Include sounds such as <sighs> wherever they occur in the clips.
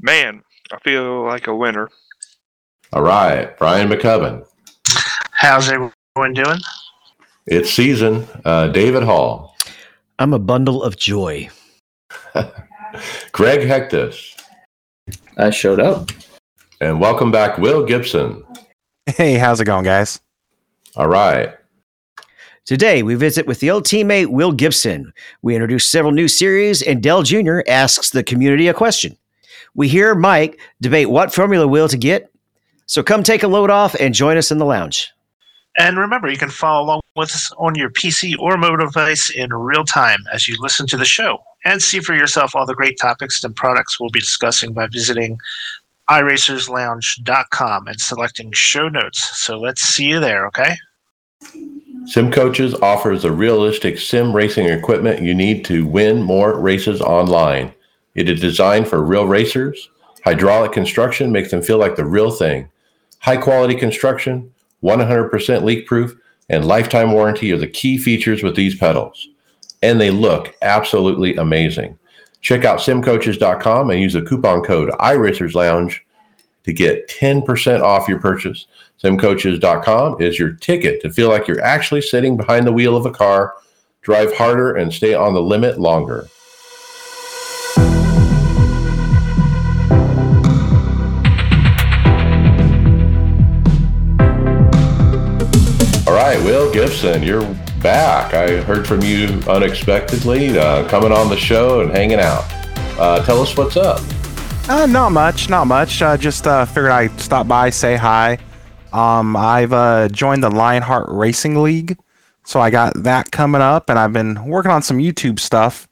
Man, I feel like a winner. All right, Brian Maccubbin. How's everyone doing? It's season. Uh, David Hall. I'm a bundle of joy. <laughs> Greg Hecktus. I showed up. And welcome back, Will Gibson. Hey, how's it going, guys? All right. Today, we visit with the old teammate Will Gibson. We introduce several new series, and Dale Jr. asks the community a question. We hear Mike debate what Formula Wheel to get. So come take a load off and join us in the lounge. And remember, you can follow along with us on your PC or mobile device in real time as you listen to the show and see for yourself all the great topics and products we'll be discussing by visiting iRacersLounge.com and selecting show notes. So let's see you there, okay? Sim Coaches offers the realistic sim racing equipment you need to win more races online. It is designed for real racers. Hydraulic construction makes them feel like the real thing. High quality construction, 100% leak proof, and lifetime warranty are the key features with these pedals. And they look absolutely amazing. Check out simcoaches.com and use the coupon code iRacersLounge to get 10% off your purchase. Simcoaches.com is your ticket to feel like you're actually sitting behind the wheel of a car, drive harder, and stay on the limit longer. Right, Will Gibson, you're back. I heard from you unexpectedly, uh, coming on the show and hanging out. Uh, tell us what's up. Uh, not much, not much. Uh, just uh, figured I'd stop by, say hi. Um, I've uh, joined the Lionheart Racing League, so I got that coming up, and I've been working on some YouTube stuff.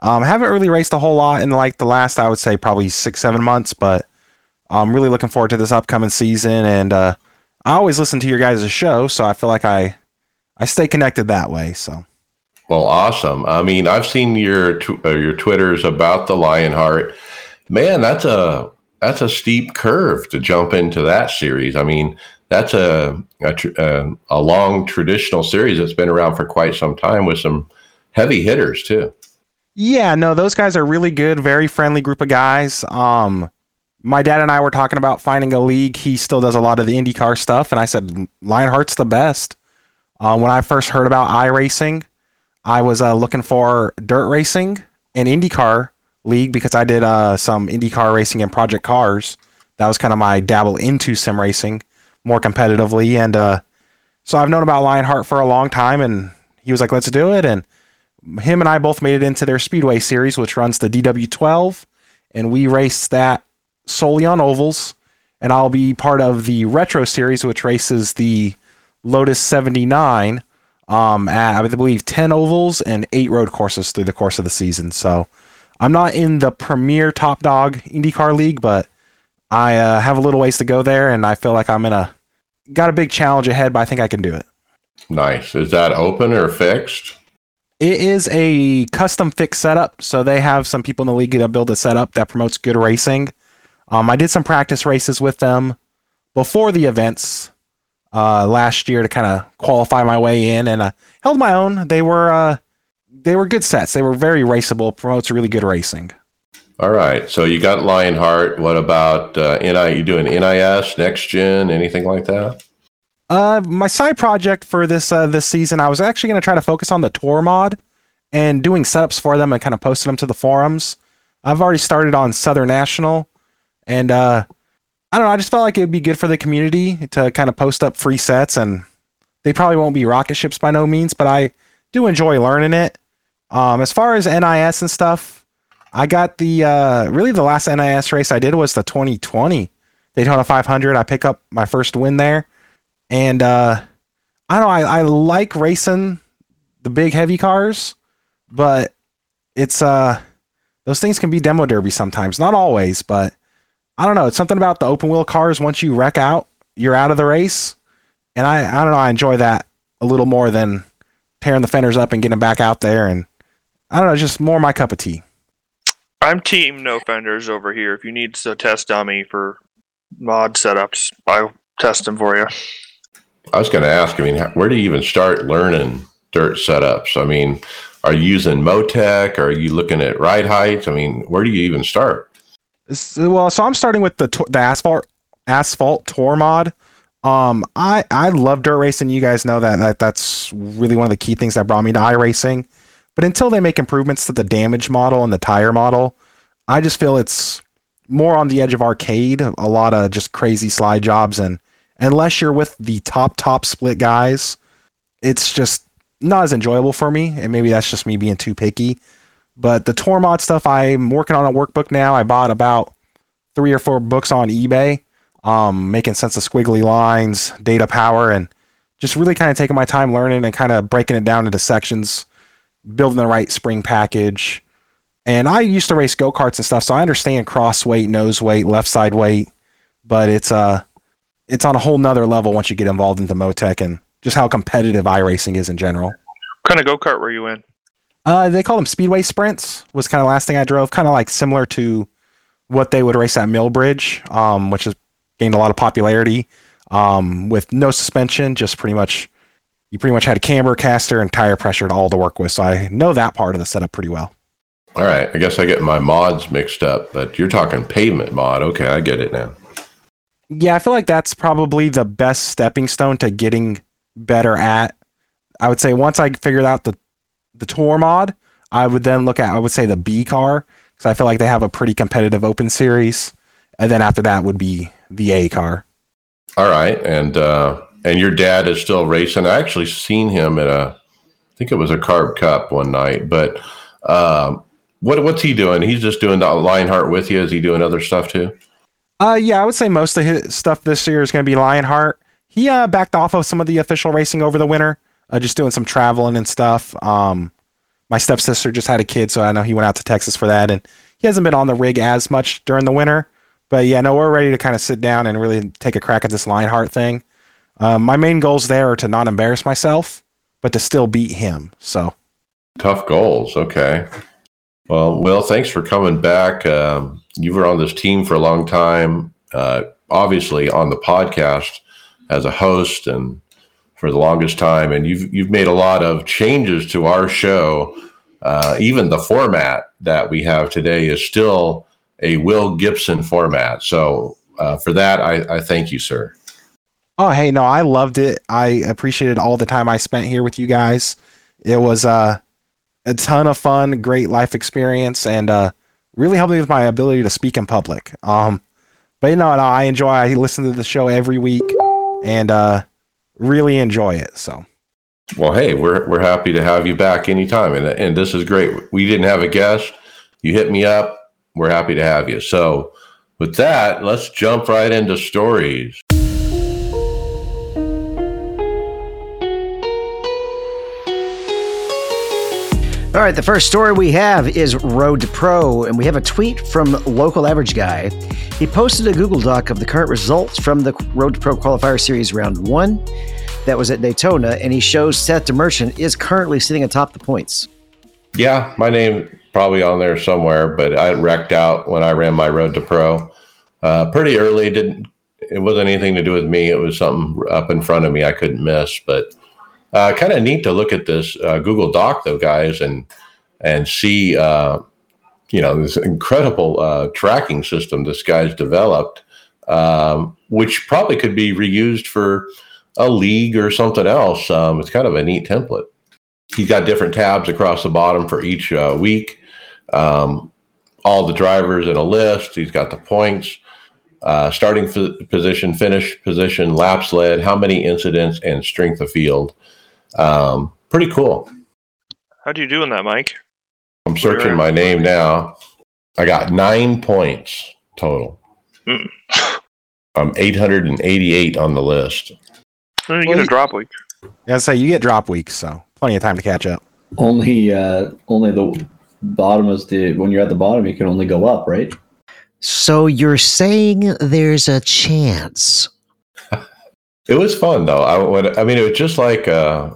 Um, haven't really raced a whole lot in like the last, I would say, probably six, seven months, but I'm really looking forward to this upcoming season. And uh, I always listen to your guys' show, so I feel like I I stay connected that way. So. Well, awesome. I mean, I've seen your tw- uh, your twitters about the Lionheart. Man, that's a that's a steep curve to jump into that series. I mean, that's a a, tr- uh, a long traditional series that's been around for quite some time with some heavy hitters too. Yeah, no, those guys are really good, very friendly group of guys. Um, my dad and I were talking about finding a league. He still does a lot of the IndyCar stuff, and I said Lionheart's the best. Uh, when I first heard about iRacing, I was uh, looking for dirt racing and IndyCar league because I did uh, some IndyCar racing and Project Cars. That was kind of my dabble into sim racing more competitively, and uh, so I've known about Lionheart for a long time. And he was like, "Let's do it," and him and I both made it into their Speedway series, which runs the DW12, and we raced that solely on ovals. And I'll be part of the Retro series, which races the Lotus 79 um, at, I believe, 10 ovals and eight road courses through the course of the season. So I'm not in the premier top dog IndyCar league, but I uh, have a little ways to go there, and I feel like I'm in a got a big challenge ahead, but I think I can do it. Nice. Is that open or fixed? It is a custom fixed setup, so they have some people in the league that build a setup that promotes good racing. Um, I did some practice races with them before the events uh, last year to kind of qualify my way in, and uh, held my own. They were uh, they were good sets. They were very raceable. Promotes really good racing. All right. So you got Lionheart. What about uh, NI? You doing NIS, next gen, anything like that? Uh, my side project for this uh, this season, I was actually going to try to focus on the tour mod and doing setups for them and kind of posting them to the forums. I've already started on Southern National, and uh, I don't know. I just felt like it would be good for the community to kind of post up free sets, and they probably won't be rocket ships by no means, but I do enjoy learning it. Um, as far as NIS and stuff, I got the uh, really the last NIS race I did was the 2020 Daytona 500. I pick up my first win there, and uh, I don't know. I, I like racing the big heavy cars, but it's uh those things can be demo derby sometimes. Not always, but I don't know. It's something about the open wheel cars. Once you wreck out, you're out of the race, and I I don't know. I enjoy that a little more than tearing the fenders up and getting back out there. And I don't know, just more my cup of tea. I'm team no fenders over here. If you need to test dummy for mod setups, I'll test them for you. I was going to ask. I mean, where do you even start learning dirt setups? I mean, are you using Motec? Are you looking at ride heights? I mean, where do you even start? Well, so I'm starting with the the asphalt asphalt tour mod. Um, I I love dirt racing. You guys know that, that that's really one of the key things that brought me to iRacing. But until they make improvements to the damage model and the tire model, I just feel it's more on the edge of arcade. A lot of just crazy slide jobs, and unless you're with the top top split guys, it's just not as enjoyable for me. And maybe that's just me being too picky. But the tour mod stuff, I'm working on a workbook now. I bought about three or four books on eBay, um, making sense of squiggly lines, data power, and just really kind of taking my time learning and kind of breaking it down into sections, building the right spring package. And I used to race go karts and stuff, so I understand cross weight, nose weight, left side weight, but it's uh it's on a whole nother level once you get involved into Motec and just how competitive iRacing is in general. What kind of go kart were you in? Uh, they call them speedway sprints. Was kind of the last thing I drove, kind of like similar to what they would race at Millbridge, um, which has gained a lot of popularity. Um, with no suspension, just pretty much you pretty much had a camber, caster, and tire pressure to all to work with. So I know that part of the setup pretty well. All right, I guess I get my mods mixed up, but you're talking pavement mod. Okay, I get it now. Yeah, I feel like that's probably the best stepping stone to getting better at. I would say once I figured out the the tour mod, I would then look at I would say the B car because I feel like they have a pretty competitive open series, and then after that would be the A car. All right, and uh, and your dad is still racing. I actually seen him at a, I think it was a Carb Cup one night. But um, what what's he doing? He's just doing the Lionheart with you. Is he doing other stuff too? Uh, yeah, I would say most of his stuff this year is going to be Lionheart. He uh backed off of some of the official racing over the winter, uh, just doing some traveling and stuff. Um, my stepsister just had a kid, so I know he went out to Texas for that, and he hasn't been on the rig as much during the winter. But yeah, no, we're ready to kind of sit down and really take a crack at this Lionheart thing. Um, my main goals there are to not embarrass myself, but to still beat him. So Tough goals. Okay. Well, Will, thanks for coming back. Um, you were on this team for a long time, uh, obviously on the podcast as a host and for the longest time, and you've you've made a lot of changes to our show. Uh, even the format that we have today is still a Will Gibson format. So uh, for that, I, I thank you, sir. Oh, hey, no, I loved it. I appreciated all the time I spent here with you guys. It was uh, a ton of fun, great life experience, and uh, really helped me with my ability to speak in public. Um, but you know, no, I enjoy. I listen to the show every week, and uh, really enjoy it. So Well, hey, we're we're happy to have you back anytime, and and this is great. We didn't have a guest. You hit me up. We're happy to have you. So, with that, let's jump right into stories. All right, the first story we have is Road to Pro, and we have a tweet from Local Average Guy. He posted a Google Doc of the current results from the Road to Pro Qualifier Series Round 1 that was at Daytona, and he shows Seth DeMerchant is currently sitting atop the points. Yeah, my name probably on there somewhere, but I wrecked out when I ran my Road to Pro uh, pretty early. Didn't it wasn't anything to do with me. It was something up in front of me I couldn't miss. But uh, kind of neat to look at this uh, Google Doc though, guys, and and see uh, you know this incredible uh, tracking system this guy's developed, um, which probably could be reused for a league or something else. Um, it's kind of a neat template. He's got different tabs across the bottom for each uh, week. Um, all the drivers in a list. He's got the points, uh, starting f- position, finish position, laps led, how many incidents, and strength of field. Um, pretty cool. How do you do in that, Mike? I'm searching my name now. I got nine points total. Mm. <laughs> I'm 888 on the list. Well, you get a drop week. yeah, say you get drop weeks, so plenty of time to catch up. Only uh only the bottom is the when you're at the bottom you can only go up, right? So you're saying there's a chance? <laughs> It was fun though. I would, I mean, it was just like uh,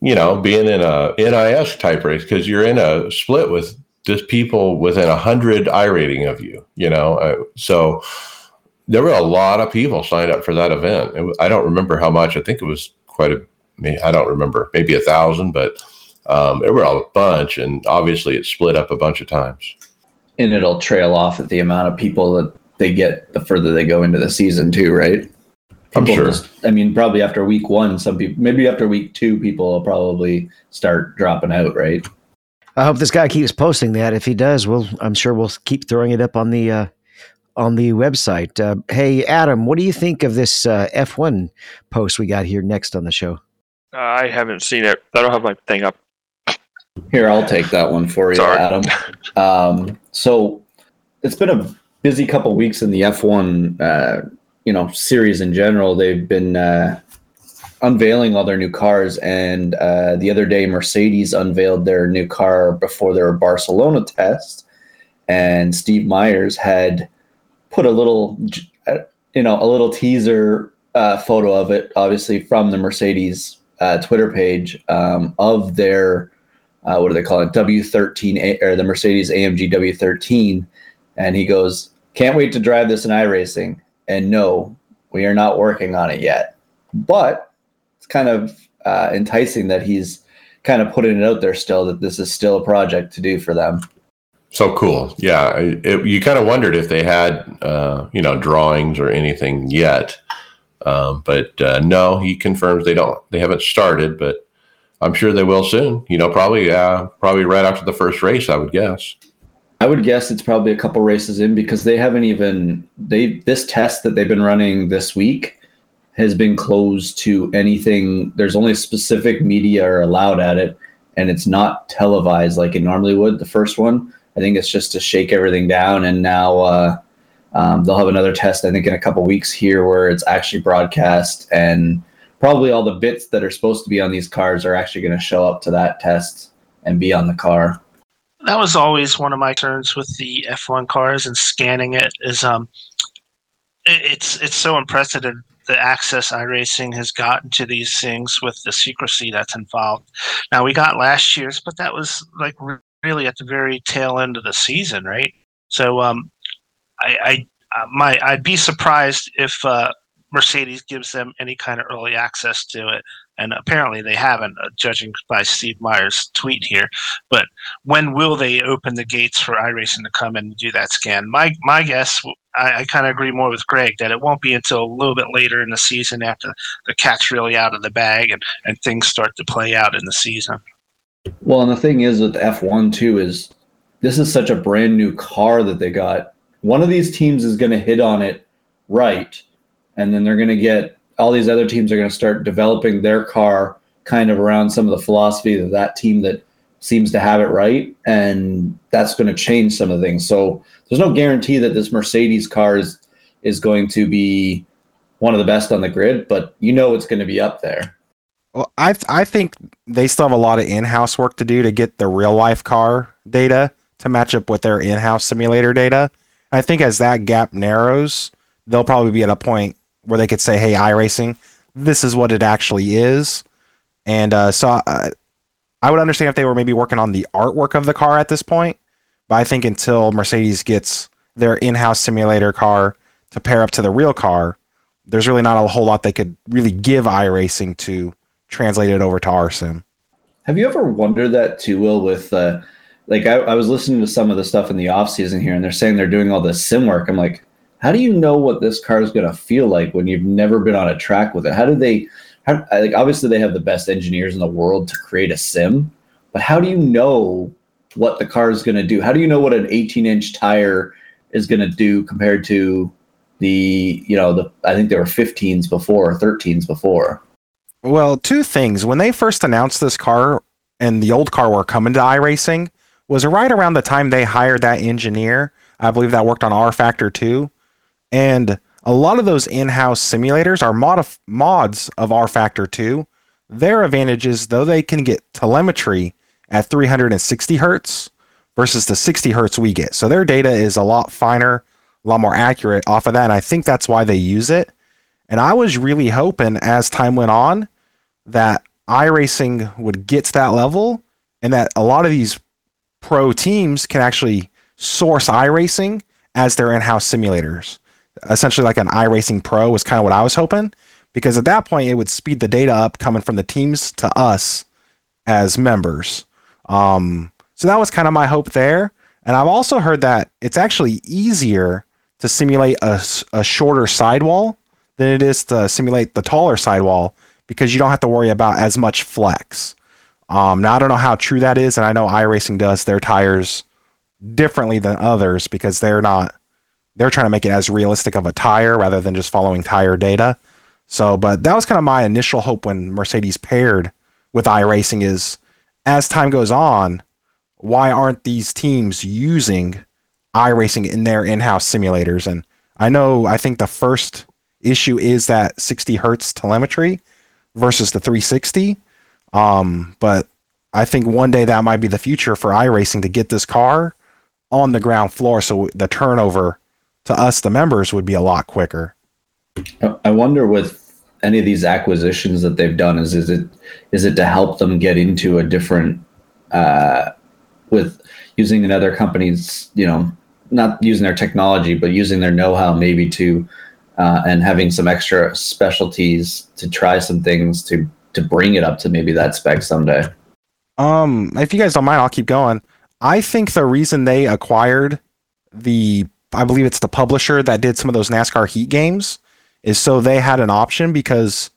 you know being in a NIS type race because you're in a split with just people within a hundred I rating of you. You know, uh, so there were a lot of people signed up for that event. I don't remember how much. I think it was quite a. I don't remember, maybe a thousand, but um, there were a bunch, and obviously it split up a bunch of times. And it'll trail off at the amount of people that they get the further they go into the season, too, right? I'm sure. just- I mean, probably after week one, some people, maybe after week two, people will probably start dropping out, right? I hope this guy keeps posting that. If he does, we'll I'm sure we'll keep throwing it up on the uh, on the website. Uh, hey, Adam, what do you think of this uh, F1 post we got here next on the show? I haven't seen it. I don't have my thing up. Here, I'll take that one for you, Sorry. Adam. Um, so it's been a busy couple weeks in the F1, uh, you know, series in general. They've been uh, unveiling all their new cars, and uh, the other day, Mercedes unveiled their new car before their Barcelona test, and Steve Myers had put a little, uh, you know, a little teaser uh, photo of it, obviously from the Mercedes uh, Twitter page um, of their uh, what do they call it? W13 A- or the Mercedes AMG W13. And he goes, Can't wait to drive this in iRacing. And no, we are not working on it yet. But it's kind of uh, enticing that he's kind of putting it out there still that this is still a project to do for them. So cool. Yeah. It, you kind of wondered if they had, uh, you know, drawings or anything yet. Um, but uh, no, he confirms they don't, they haven't started, but I'm sure they will soon. You know, probably, uh, probably right after the first race, I would guess. I would guess it's probably a couple races in because they haven't even they this test that they've been running this week has been closed to anything. There's only specific media are allowed at it, and it's not televised like it normally would. The first one, I think it's just to shake everything down, and now uh, um, they'll have another test. I think in a couple weeks here where it's actually broadcast, and probably all the bits that are supposed to be on these cars are actually going to show up to that test and be on the car. That was always one of my concerns with the F1 cars and scanning it is um it, it's it's so unprecedented the access iRacing has gotten to these things with the secrecy that's involved. Now we got last year's, but that was like really at the very tail end of the season, right? So um I, I uh, my I'd be surprised if uh, Mercedes gives them any kind of early access to it, and apparently they haven't, uh, judging by Steve Myers' tweet here. But when will they open the gates for iRacing to come and do that scan? My my guess, I, I kind of agree more with Greg that it won't be until a little bit later in the season after the cat's really out of the bag and, and things start to play out in the season. Well, and the thing is with F1 too is this is such a brand new car that they got. One of these teams is going to hit on it right, and then they're going to get all these other teams are going to start developing their car kind of around some of the philosophy of that team that seems to have it right, and that's going to change some of the things. So there's no guarantee that this Mercedes car is is going to be one of the best on the grid, but you know it's going to be up there. Well, I I think they still have a lot of in-house work to do to get the real life car data to match up with their in-house simulator data. I think as that gap narrows, they'll probably be at a point where they could say, "Hey, iRacing, this is what it actually is." And uh, so uh, I would understand if they were maybe working on the artwork of the car at this point, but I think until Mercedes gets their in-house simulator car to pair up to the real car, there's really not a whole lot they could really give iRacing to translate it over to RSIM. Have you ever wondered that too, Will? With uh, like, I, I was listening to some of the stuff in the off season here, and they're saying they're doing all this sim work. I'm like, how do you know what this car is going to feel like when you've never been on a track with it? How do they? How, like, obviously, they have the best engineers in the world to create a sim, but how do you know what the car is going to do? How do you know what an 18 inch tire is going to do compared to the, you know, the I think there were 15s before or 13s before. Well, two things. When they first announced this car and the old car were coming to iRacing, was right around the time they hired that engineer. I believe that worked on rFactor 2. And a lot of those in-house simulators are mods of rFactor 2. Their advantage is though they can get telemetry at 360 hertz versus the 60 hertz we get. So their data is a lot finer, a lot more accurate off of that. And I think that's why they use it. And I was really hoping as time went on that iRacing would get to that level and that a lot of these pro teams can actually source iRacing as their in-house simulators. Essentially like an iRacing Pro was kind of what I was hoping because at that point it would speed the data up coming from the teams to us as members. Um, so that was kind of my hope there. And I've also heard that it's actually easier to simulate a, a shorter sidewall than it is to simulate the taller sidewall because you don't have to worry about as much flex. Um, now I don't know how true that is, and I know iRacing does their tires differently than others because they're not they're trying to make it as realistic of a tire rather than just following tire data. So, but that was kind of my initial hope when Mercedes paired with iRacing is as time goes on, why aren't these teams using iRacing in their in-house simulators? And I know I think the first issue is that 60 hertz telemetry versus the 360. Um, but I think one day that might be the future for iRacing to get this car on the ground floor so the turnover to us the members would be a lot quicker. I wonder with any of these acquisitions that they've done is is it is it to help them get into a different uh, with using another company's you know not using their technology but using their know-how maybe to uh, and having some extra specialties to try some things to to bring it up to maybe that spec someday. Um, if you guys don't mind, I'll keep going. I think the reason they acquired the, I believe it's the publisher that did some of those NASCAR Heat games, is so they had an option because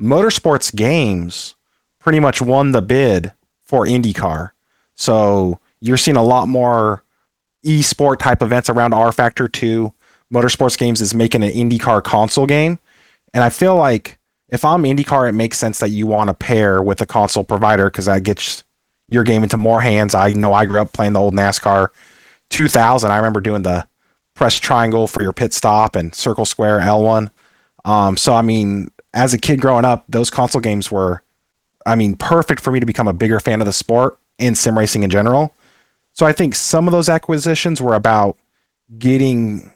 Motorsports Games pretty much won the bid for IndyCar. So you're seeing a lot more e-sport type events around rFactor 2. Motorsports Games is making an IndyCar console game. And I feel like if I'm IndyCar, it makes sense that you want to pair with a console provider because that gets your game into more hands. I know I grew up playing the old NASCAR 2000. I remember doing the press triangle for your pit stop and circle square L1. Um, so, I mean, as a kid growing up, those console games were, I mean, perfect for me to become a bigger fan of the sport and sim racing in general. So, I think some of those acquisitions were about getting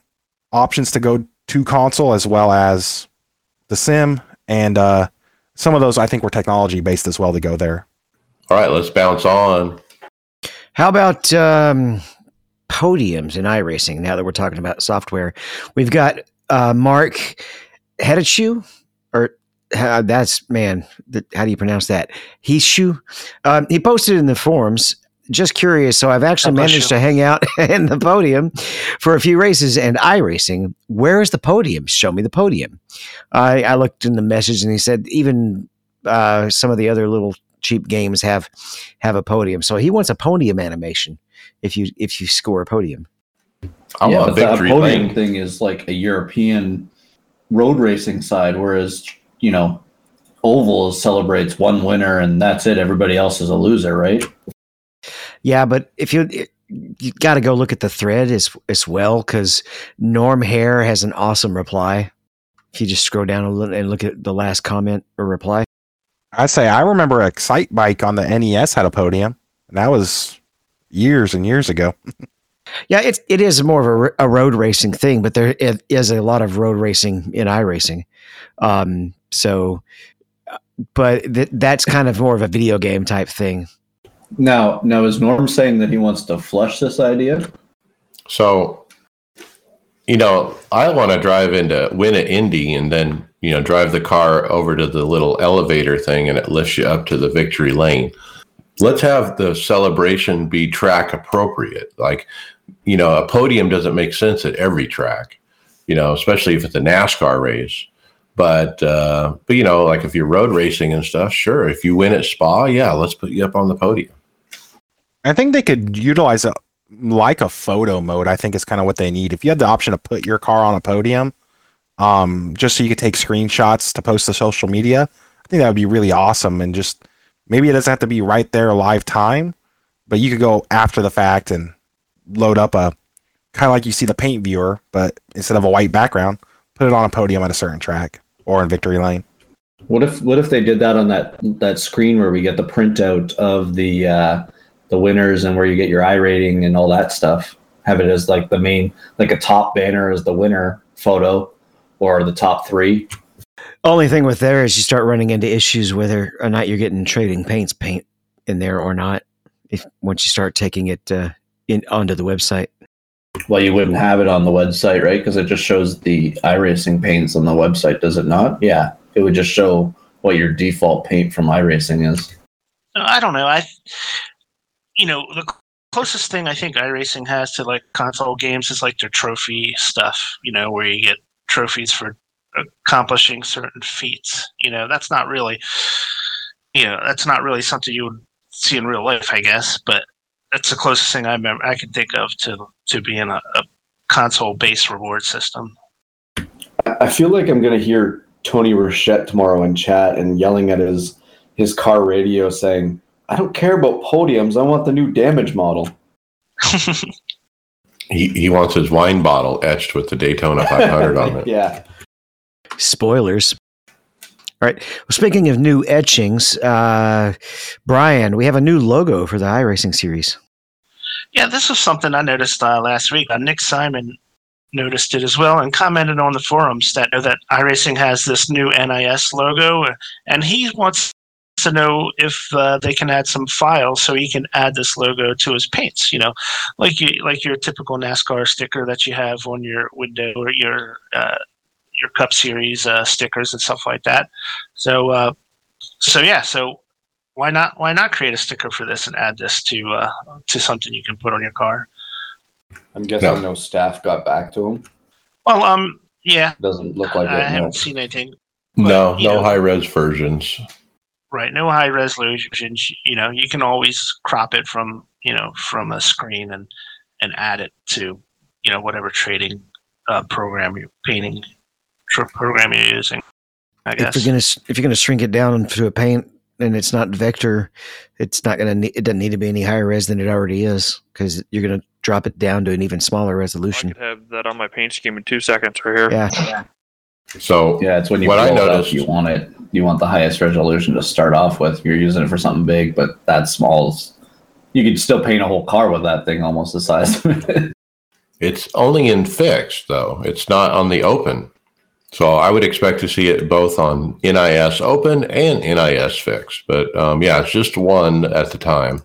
options to go to console as well as the sim and uh, some of those I think were technology based as well to go there. All right, let's bounce on. How about um, podiums in iRacing? Now that we're talking about software, we've got uh, Mark Hedichu, or uh, that's man. The, how do you pronounce that? Hishu. Um, he posted in the forums just curious. So I've actually managed to hang out <laughs> in the podium for a few races and iRacing. Where is the podium? Show me the podium. I, I looked in the message and he said even uh, some of the other little cheap games have have a podium. So he wants a podium animation if you if you score a podium. I yeah, but that podium lane. thing is like a European road racing side, whereas you know oval celebrates one winner and that's it. Everybody else is a loser, right? Yeah, but if you you got to go look at the thread as as well because Norm Hare has an awesome reply. If you just scroll down a little and look at the last comment or reply, I say I remember Excitebike on the NES had a podium, and that was years and years ago. yeah, it it is more of a, a, road racing thing, but there is a lot of road racing in iRacing. Um, so, uh, but th- that's kind of more of a video game type thing. Now, now is Norm saying that he wants to flush this idea? So, you know, I want to drive into win at Indy and then you know drive the car over to the little elevator thing and it lifts you up to the victory lane. Let's have the celebration be track appropriate. Like, you know, a podium doesn't make sense at every track. You know, especially if it's a NASCAR race. But uh, but you know, like if you're road racing and stuff, sure. If you win at Spa, yeah, let's put you up on the podium. I think they could utilize it like a photo mode. I think is kind of what they need. If you had the option to put your car on a podium, um, just so you could take screenshots to post to social media, I think that would be really awesome. And just maybe it doesn't have to be right there live time, but you could go after the fact and load up a kind of like you see the paint viewer, but instead of a white background, put it on a podium at a certain track or in victory lane. What if what if they did that on that that screen where we get the printout of the uh, the winners and where you get your I rating and all that stuff? have it as like the main, like a top banner as the winner photo, or the top three. Only thing with there is you start running into issues whether or not you're getting trading paints paint in there or not. If once you start taking it uh, in onto the website. Well, you wouldn't have it on the website, right? Because it just shows the iRacing paints on the website, does it not? Yeah, it would just show what your default paint from iRacing is. I don't know. I, you know, the closest thing I think iRacing has to like console games is like their trophy stuff. You know, where you get trophies for accomplishing certain feats. You know, that's not really, you know, that's not really something you would see in real life, I guess. But that's the closest thing I remember I can think of to to being a, a console based reward system. I feel like I'm gonna hear Tony Rochette tomorrow in chat and yelling at his his car radio saying, "I don't care about podiums. I want the new damage model." <laughs> He he wants his wine bottle etched with the Daytona 500 on it. <laughs> yeah. Spoilers. All right. Well, speaking of new etchings, uh, Brian, we have a new logo for the iRacing series. Yeah, this was something I noticed uh, last week. Uh, Nick Simon noticed it as well and commented on the forums that that iRacing has this new NIS logo, uh, and he wants to know if uh, they can add some files so he can add this logo to his paints. You know, like you, like your typical NASCAR sticker that you have on your window or your uh, your Cup Series uh, stickers and stuff like that. So, uh, so yeah, so why not why not create a sticker for this and add this to uh, to something you can put on your car? I'm guessing No. no staff got back to him. Well, um, yeah, Doesn't look like I it. no. haven't seen anything. No, no know- high res versions. Right, no high resolution. You know, you can always crop it from you know from a screen and and add it to you know whatever trading uh, program you're painting tr- program you're using. I If guess. you're gonna if you're gonna shrink it down to a paint and it's not vector, it's not gonna ne- it doesn't need to be any higher res than it already is because you're gonna drop it down to an even smaller I resolution. could have that on my paint scheme in two seconds right here. Yeah. So Yeah, it's when you What I blow it up, you want it. You want the highest resolution to start off with. You're using it for something big, but that small's. You could still paint a whole car with that thing almost the size of it. it's only in fixed though. It's not on the open. So I would expect to see it both on NIS open and NIS Fix. But um, yeah, it's just one at the time.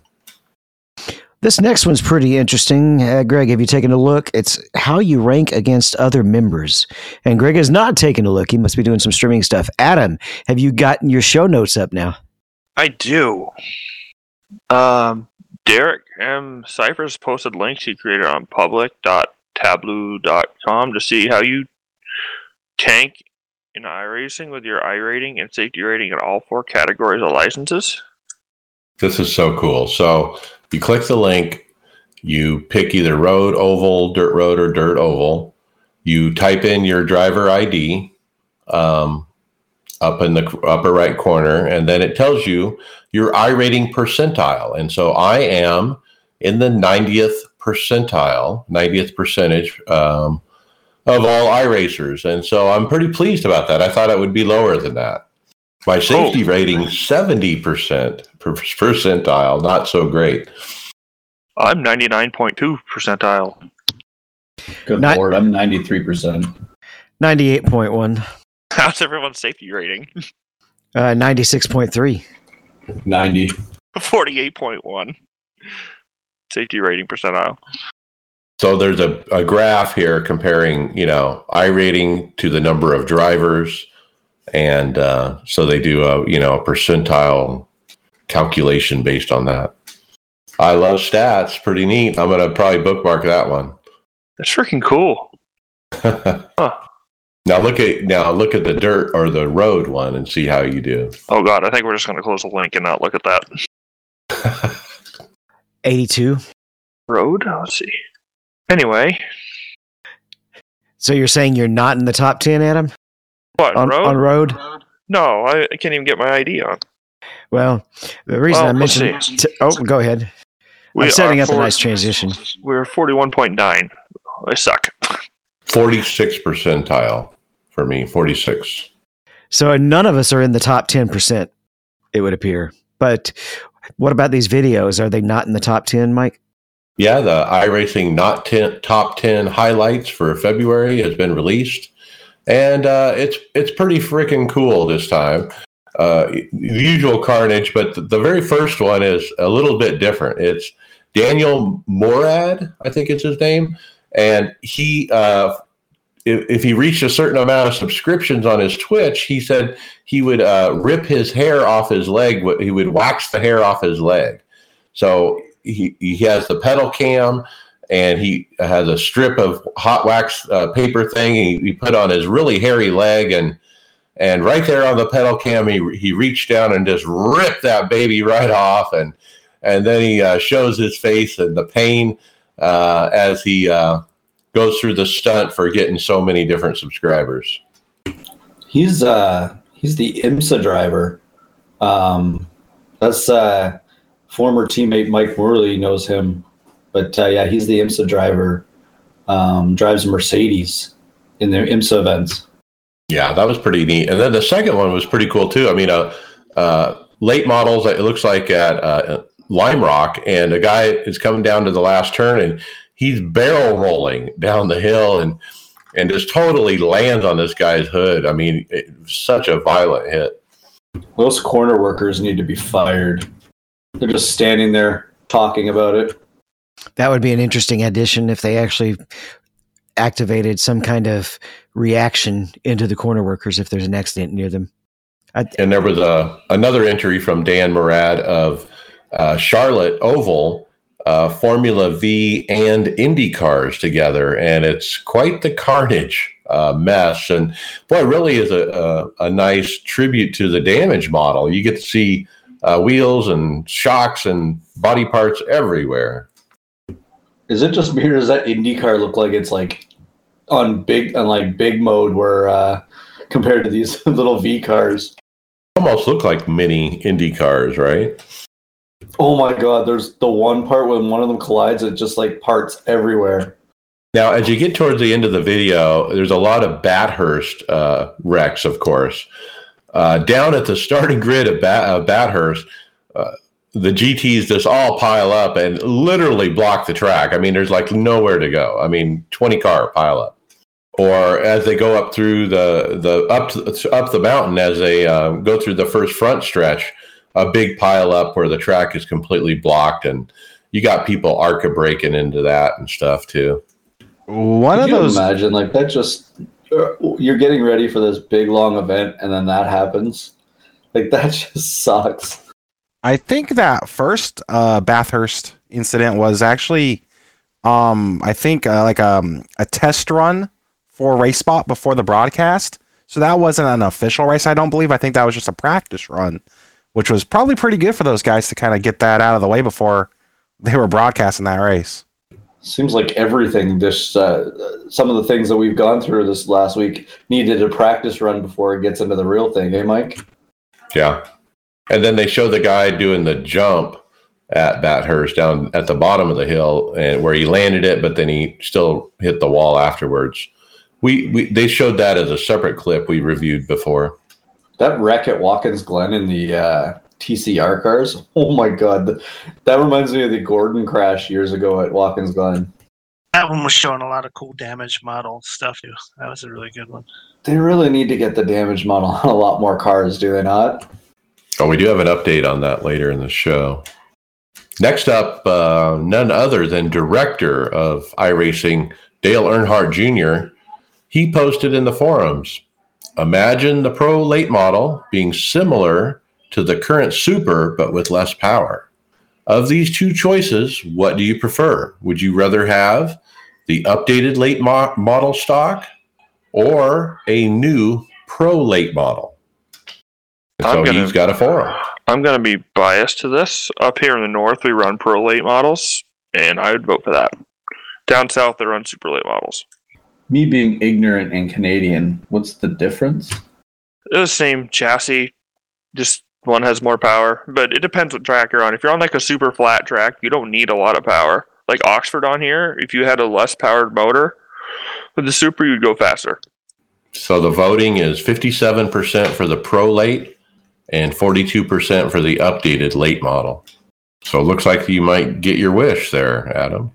This next one's pretty interesting. Uh, Greg, have you taken a look? It's how you rank against other members. And Greg has not taken a look. He must be doing some streaming stuff. Adam, have you gotten your show notes up now? I do. Um, Derek M. Cyphers posted links he created on public.tableau.com to see how you tank in iRacing with your iRating and safety rating in all four categories of licenses. This is so cool. So you click the link, you pick either road, oval, dirt road, or dirt oval. You type in your driver ID um, up in the upper right corner, and then it tells you your I rating percentile. And so I am in the 90th percentile, 90th percentage um, of all I racers. And so I'm pretty pleased about that. I thought it would be lower than that. My safety rating, 70% per percentile, not so great. I'm 99.2 percentile. Good Not- lord, I'm 93%. 98.1, <laughs> How's everyone's safety rating? uh, 96.3. 90. 48.1. Safety rating percentile. So there's a, a graph here comparing, you know, I rating to the number of drivers. And uh, so they do a, you know, a percentile calculation based on that. I love stats. Pretty neat. I'm going to probably bookmark that one. That's freaking cool. <laughs> Now look at now look at the dirt or the road one and see how you do. Oh god, I think we're just going to close the link and not look at that. <laughs> 82. Road? Let's see. Anyway, So you're saying you're not in the top 10, Adam? what On road? on road? No, I, I can't even get my ID on. Well, the reason Well, I mentioned. T- oh, go ahead. We I'm setting are up a nice transition. We're forty-one point nine. I suck. 46 percentile for me, 46. So none of us are in the top 10%, it would appear. But what about these videos? Are they not in the top 10, Mike? Yeah, the iRacing Not 10, Top 10 highlights for February has been released. And uh, it's it's pretty freaking cool this time. Uh, the usual carnage, but the, the very first one is a little bit different. It's Daniel Morad, I think it's his name, and he uh, if, if he reached a certain amount of subscriptions on his Twitch, he said he would uh, rip his hair off his leg. He would wax the hair off his leg. So he, he has the pedal cam and he has a strip of hot wax uh, paper thing he, he, put on his really hairy leg and and right there on the pedal cam he, he reached down and just ripped that baby right off and and then he uh, shows his face and the pain uh, as he uh, goes through the stunt for getting so many different subscribers. He's uh he's the IMSA driver. Um, that's uh, former teammate Mike Morley knows him, but uh, yeah, he's the IMSA driver. Um, drives Mercedes in their IMSA events. Yeah, that was pretty neat. And then the second one was pretty cool too. I mean, uh, uh late models. It looks like at uh, Lime Rock, and a guy is coming down to the last turn, and he's barrel rolling down the hill and and just totally lands on this guy's hood. I mean, it, such a violent hit. Those corner workers need to be fired. They're just standing there talking about it. That would be an interesting addition if they actually activated some kind of reaction into the corner workers if there's an accident near them. I, and there was a another entry from Dan Morad of uh, Charlotte Oval uh, Formula V and Indy cars together, and it's quite the carnage uh, mess. And boy, it really is a, a, a, nice tribute to the damage model. You get to see uh, wheels and shocks and body parts everywhere. Is it just me, or does that Indy car look like it's like on big on like big mode, where uh, compared to these <laughs> little V cars? Almost look like mini Indy cars, right? Oh my god, there's the one part when one of them collides, it just like parts everywhere. Now, as you get towards the end of the video, there's a lot of Bathurst uh, wrecks, of course. Uh, down at the starting grid of Bat- Bathurst, uh, the GTs just all pile up and literally block the track. I mean, there's like nowhere to go. I mean, 20 car pile up. Or as they go up through the the up to, up the mountain, as they uh, go through the first front stretch, a big pile up where the track is completely blocked and you got people arca breaking into that and stuff too. One Could of those imagine like that just you're getting ready for this big long event and then that happens. Like that <laughs> just sucks. I think that first uh, Bathurst incident was actually um I think uh, like um a test run for RaceSpot before the broadcast. So that wasn't an official race, I don't believe. I think that was just a practice run which was probably pretty good for those guys to kind of get that out of the way before they were broadcasting that race. Seems like everything, this uh, some of the things that we've gone through this last week needed a practice run before it gets into the real thing, eh, Mike? Yeah. And then they show the guy doing the jump at Bathurst down at the bottom of the hill and where he landed it, but then he still hit the wall afterwards. We, we they showed that as a separate clip we reviewed before. That wreck at Watkins Glen in the uh, TCR cars. <laughs> Oh my god, that reminds me of the Gordon crash years ago at Watkins Glen. That one was showing a lot of cool damage model stuff. Too. That was a really good one. They really need to get the damage model <laughs> on a lot more cars, do they not? Oh, we do have an update on that later in the show. Next up, uh, none other than director of iRacing, Dale Earnhardt Jr. He posted in the forums Imagine the Pro late model being similar to the current Super, but with less power. Of these two choices, what do you prefer? Would you rather have the updated late mo- model stock or a new Pro late model? so gonna, he's got a forum. I'm going to be biased to this. Up here in the north, we run Pro late models, and I would vote for that. Down south, they run Super late models me being ignorant and Canadian, what's the difference? the same chassis, just one has more power, but it depends what track you're on. If you're on like a super flat track, you don't need a lot of power. Like Oxford on here, if you had a less powered motor with the super, you'd go faster. So the voting is 57% for the Pro Late and 42% for the updated late model. So it looks like you might get your wish there, Adam.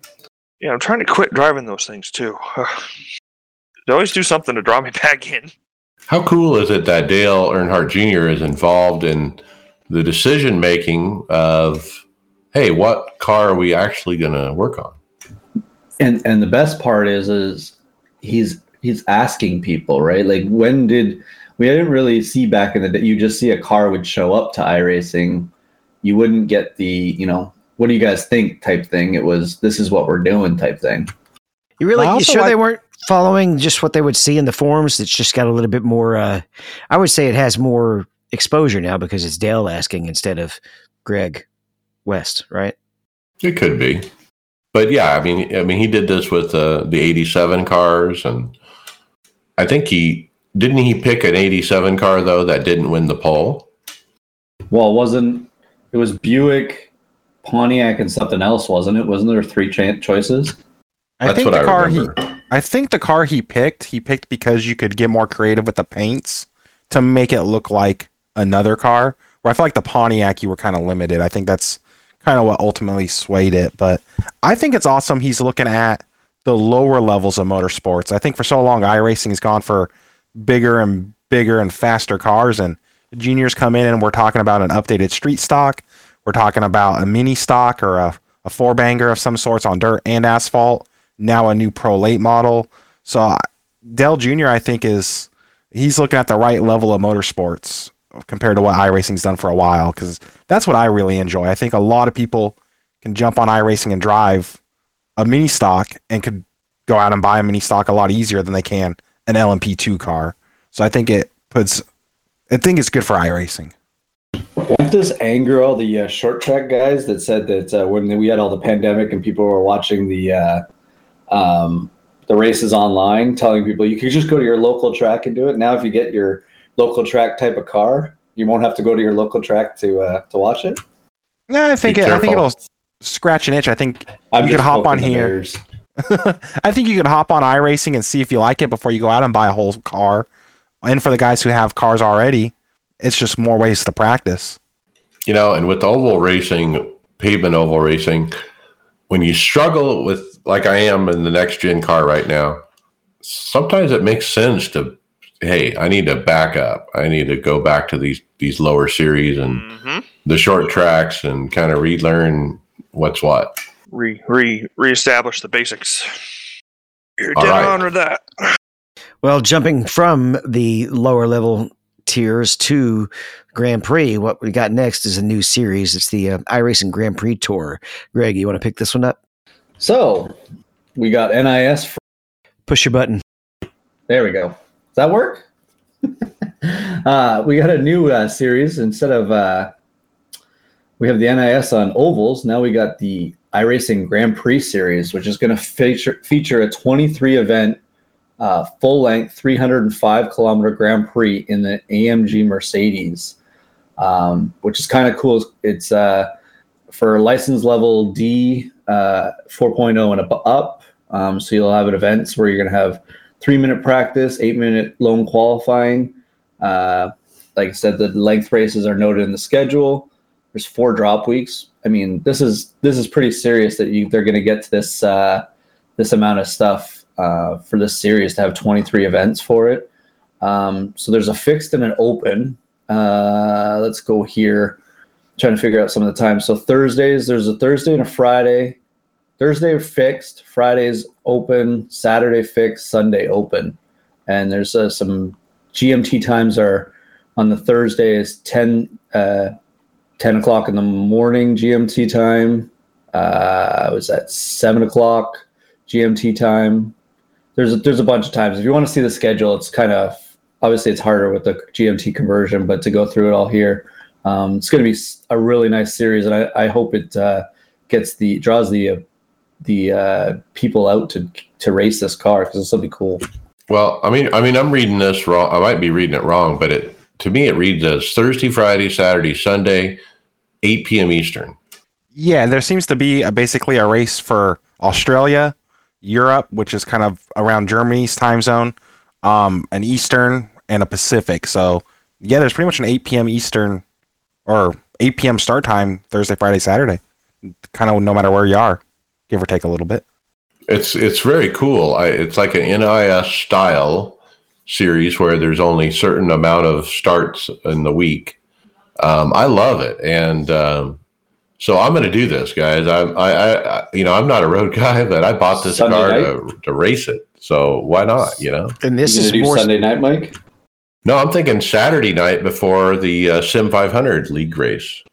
Yeah, I'm trying to quit driving those things too. <sighs> they always do something to draw me <laughs> back in. How cool is it that Dale Earnhardt Jr. is involved in the decision making of, hey, what car are we actually going to work on? And and the best part is is he's he's asking people, right? Like when did we didn't really see back in the day you just see a car would show up to iRacing. You wouldn't get the, you know, what do you guys think type thing. It was this is what we're doing type thing. You really you also sure they weren't following just what they would see in the forums? It's just got a little bit more. Uh, I would say it has more exposure now because it's Dale asking instead of Greg West, right? It could be. But yeah, I mean, I mean, he did this with uh, the '87 cars, and I think he didn't he pick an '87 car though that didn't win the poll. Well, it wasn't it was Buick, Pontiac, and something else, wasn't it? Wasn't there three cha- choices? I That's think what the I car remember. he I think the car he picked, he picked because you could get more creative with the paints to make it look like another car. Where I feel like the Pontiac you were kind of limited. I think that's kind of what ultimately swayed it. But I think it's awesome he's looking at the lower levels of motorsports. I think for so long iRacing has gone for bigger and bigger and faster cars and juniors come in and we're talking about an updated street stock. We're talking about a mini stock or a, a four banger of some sorts on dirt and asphalt. Now a new pro late model. So Dale Jr. I think is he's looking at the right level of motorsports compared to what iRacing's done for a while because that's what I really enjoy. I think a lot of people can jump on iRacing and drive a mini stock and could go out and buy a mini stock a lot easier than they can an LMP2 car. So I think it puts I think it's good for iRacing. Won't this anger all the uh, short track guys that said that uh, when we had all the pandemic and people were watching the uh, um, the races online, telling people you can just go to your local track and do it. Now, if you get your local track type of car, you won't have to go to your local track to uh, to watch it. Yeah, I think Be it, I think it'll scratch an itch. I think I'm You just can hop on here. <laughs> I think you can hop on iRacing and see if you like it before you go out and buy a whole car. And for the guys who have cars already, it's just more ways to practice. You know, and with oval racing, pavement oval racing, when you struggle with, like I am in the next gen car right now, sometimes it makes sense to, hey, I need to back up. I need to go back to these these lower series and Mm-hmm. the short tracks and kind of relearn what's what. Re re reestablish the basics. You're dead right. on with that. Well, jumping from the lower level tiers to Grand Prix, what we got next is a new series. It's the uh, iRacing Grand Prix Tour. Greg, you want to pick this one up? So we got NIS. For, Push your button. there we go. Does that work? <laughs> uh, we got a new uh, series instead of uh, we have the NIS on ovals. Now we got the iRacing Grand Prix series, which is going to feature feature a 23 event, uh, full length, 305 kilometer Grand Prix in the AMG Mercedes, um, which is kind of cool. It's uh, for license level D uh, 4.0 and up. Um, so you'll have an events where you're going to have three minute practice, eight minute lone qualifying. Uh, like I said, the length races are noted in the schedule. There's four drop weeks. I mean, this is this is pretty serious that you they're going to get to this uh, this amount of stuff uh, for this series to have 23 events for it. Um, so there's a fixed and an open. Uh, let's go here. Trying to figure out some of the times. So Thursdays, there's a Thursday and a Friday. Thursday fixed, Friday's open, Saturday fixed, Sunday open, and there's uh, some GMT times are on the Thursday is 10, uh, 10 o'clock in the morning GMT time. Uh, was at seven o'clock GMT time? There's a, there's a bunch of times. If you want to see the schedule, it's kind of obviously it's harder with the GMT conversion, but to go through it all here, um, it's going to be a really nice series, and I, I hope it uh, gets the draws the uh, the uh, people out to to race this car because this will be cool. Well, I mean, I mean, I'm reading this wrong. I might be reading it wrong, but it to me it reads as Thursday, Friday, Saturday, Sunday, 8 p.m. Eastern. Yeah, there seems to be a, basically a race for Australia, Europe, which is kind of around Germany's time zone, um, an Eastern and a Pacific. So yeah, there's pretty much an 8 p.m. Eastern or 8 p.m. start time Thursday, Friday, Saturday. kind of no matter where you are, give or take a little bit. It's it's very cool. I, it's like an NIS style series where there's only certain amount of starts in the week. Um, I love it, and um, so I'm going to do this, guys. I, I, I, you know, I'm not a road <laughs> guy, but I bought this Sunday car night? to, to race it. So why not? You know. And this is more. Sunday night, Mike? No, I'm thinking Saturday night before the uh, Sim 500 league race.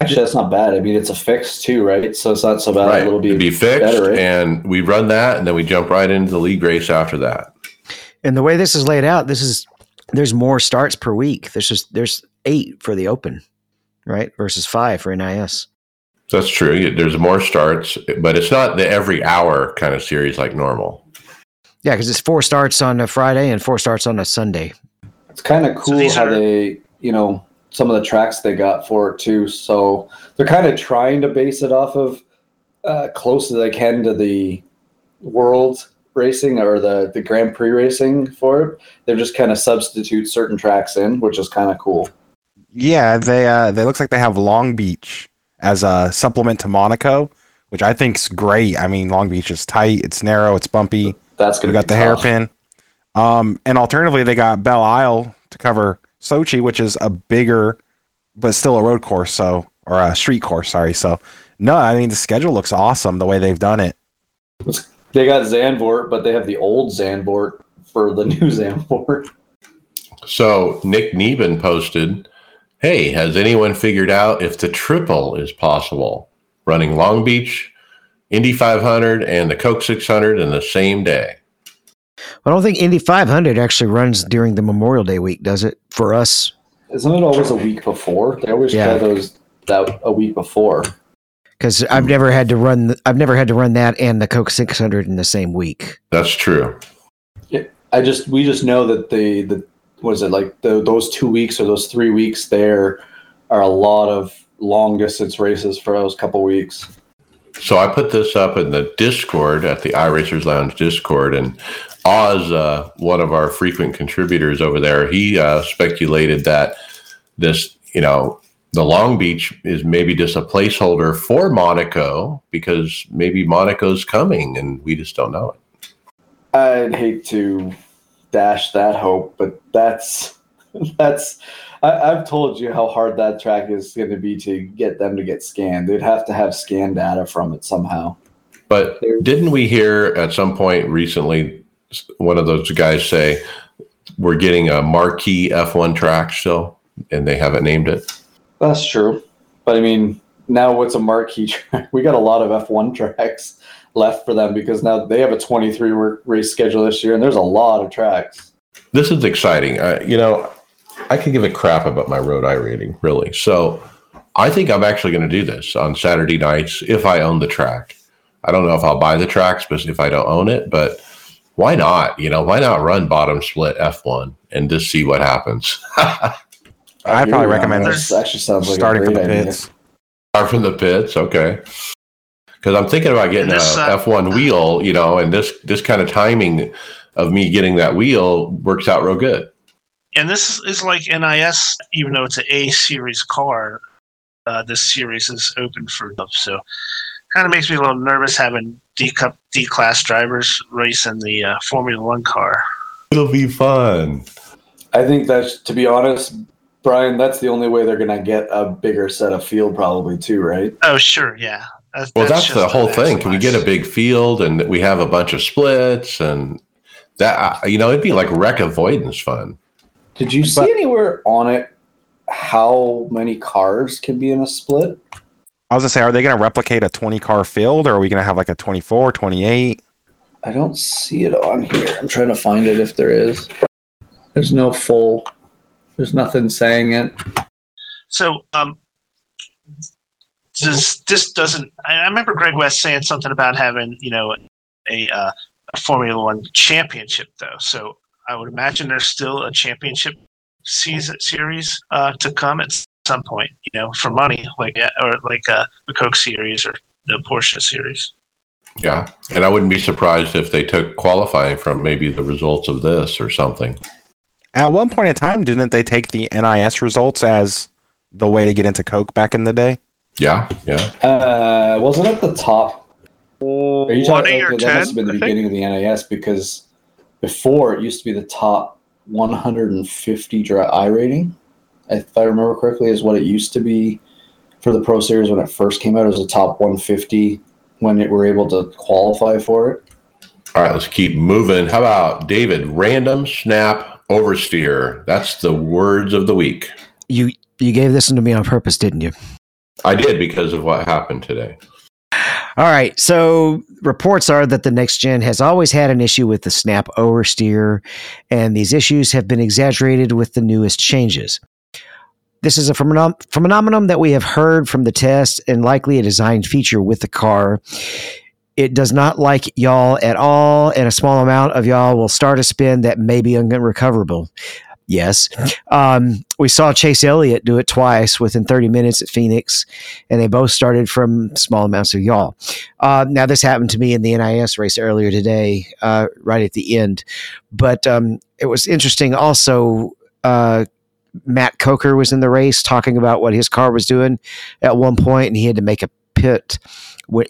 Actually, that's not bad. I mean, it's a fix too, right? So it's not so bad. right, It'll be, It'd be fixed, better, right? and we run that, and then we jump right into the league race after that. And the way this is laid out, this is there's more starts per week. There's just there's eight for the Open, right? Versus five for NIS. That's true. There's more starts, but it's not the every hour kind of series like normal. Yeah, because it's four starts on a Friday and four starts on a Sunday. It's kind of cool these how are- they, you know, some of the tracks they got for it too. So they're kind of trying to base it off of uh, close as they can to the world racing or the the Grand Prix racing for it. They're just kind of substitute certain tracks in, which is kind of cool. Yeah, they uh, they looks like they have Long Beach as a supplement to Monaco, which I think's great. I mean, Long Beach is tight, it's narrow, it's bumpy. That's We gonna got the tough. hairpin. Um, and alternatively, they got Belle Isle to cover Sochi, which is a bigger, but still a road course. So, or a street course. Sorry. So, no, I mean the schedule looks awesome the way they've done it. They got Zandvoort, but they have the old Zandvoort for the new <laughs> Zandvoort. So Nick Neben posted, "Hey, has anyone figured out if the triple is possible? Running Long Beach, Indy 500, and the Coke 600 in the same day." I don't think Indy 500 actually runs during the Memorial Day week, does it? For us, Isn't it always a week before? They always Yeah. try those that a week before. because I've never had to run. The, I've never had to run that and the Coke 600 in the same week. That's true. Yeah, I just we just know that the the was it like the, those two weeks or those three weeks there are a lot of long distance races for those couple weeks. So I put this up in the Discord at the iRacers Lounge Discord, and Oz, uh, one of our frequent contributors over there, he uh, speculated that this, you know, the Long Beach is maybe just a placeholder for Monaco because maybe Monaco's coming and we just don't know it. I'd hate to dash that hope, but that's <laughs> that's I, I've told you how hard that track is going to be to get them to get scanned. They'd have to have scan data from it somehow. But didn't we hear at some point recently one of those guys say we're getting a marquee F1 track still and they haven't named it? That's true, but I mean, now what's a marquee <laughs> track? We got a lot of F1 tracks left for them because now they have a 23 race schedule this year, and there's a lot of tracks. This is exciting. I, you know, I could give a crap about my road I rating, really. So I think I'm actually going to do this on Saturday nights if I own the track. I don't know if I'll buy the tracks, but if I don't own it, but why not? You know, why not run bottom split F1 and just see what happens? <laughs> I'd probably recommend This actually sounds like starting a from great the idea. pits. Start from the pits, okay. Because I'm thinking about getting a This, uh, F1 wheel, you know, and this this kind of timing of me getting that wheel works out real good. And this is like NIS, even though it's an A series car. Uh, this series is open for them, so kind of makes me a little nervous having D cup D class drivers race in the uh, Formula One car. It'll be fun. I think that's to be honest, Brian. That's the only way they're going to get a bigger set of field, probably too, right? Oh, sure, yeah. That's, Well, that's, just the whole thing. Can we get a big field and we have a bunch of splits and that, uh, you know, it'd be like wreck avoidance fun. Did you see anywhere on it how many cars can be in a split? I was gonna say, are they gonna replicate a 20 car field, or are we gonna have like a 24, 28? I don't see it on here. I'm trying to find it if there is. There's no full. There's nothing saying it. So, um, does this doesn't? I I remember Greg West saying something about having you know a, uh, a Formula One championship though. So I would imagine there's still a championship season series uh, to come at some point. You know, for money, like or like uh, the Coke series or the Porsche series. Yeah. And I wouldn't be surprised if they took qualifying from maybe the results of this or something. At one point in time, didn't they take the NIS results as the way to get into Coke back in the day? Yeah, yeah. Uh, wasn't it the top? Are you talking, eight or okay, that must have been the I think. beginning of the NIS because before it used to be the top 150 dri I rating, if I remember correctly, is what it used to be for the Pro Series when it first came out. It was the top 150 when it were able to qualify for it. All right, let's keep moving. How about David? Random snap oversteer. That's the words of the week. You you gave this one to me on purpose, didn't you? I did because of what happened today. All right. So reports are that the next gen has always had an issue with the snap oversteer, and these issues have been exaggerated with the newest changes. This is a phenomenon, that we have heard from the test and likely a design feature with the car. It does not like yaw at all, and a small amount of yaw will start a spin that may be unrecoverable. Yes. Um, we saw Chase Elliott do it twice within 30 minutes at Phoenix, and they both started from small amounts of yaw. Uh, now, this happened to me in the NIS race earlier today, uh, right at the end. But um, it was interesting also. Uh, Matt Coker was in the race talking about what his car was doing at one point, and he had to make a pit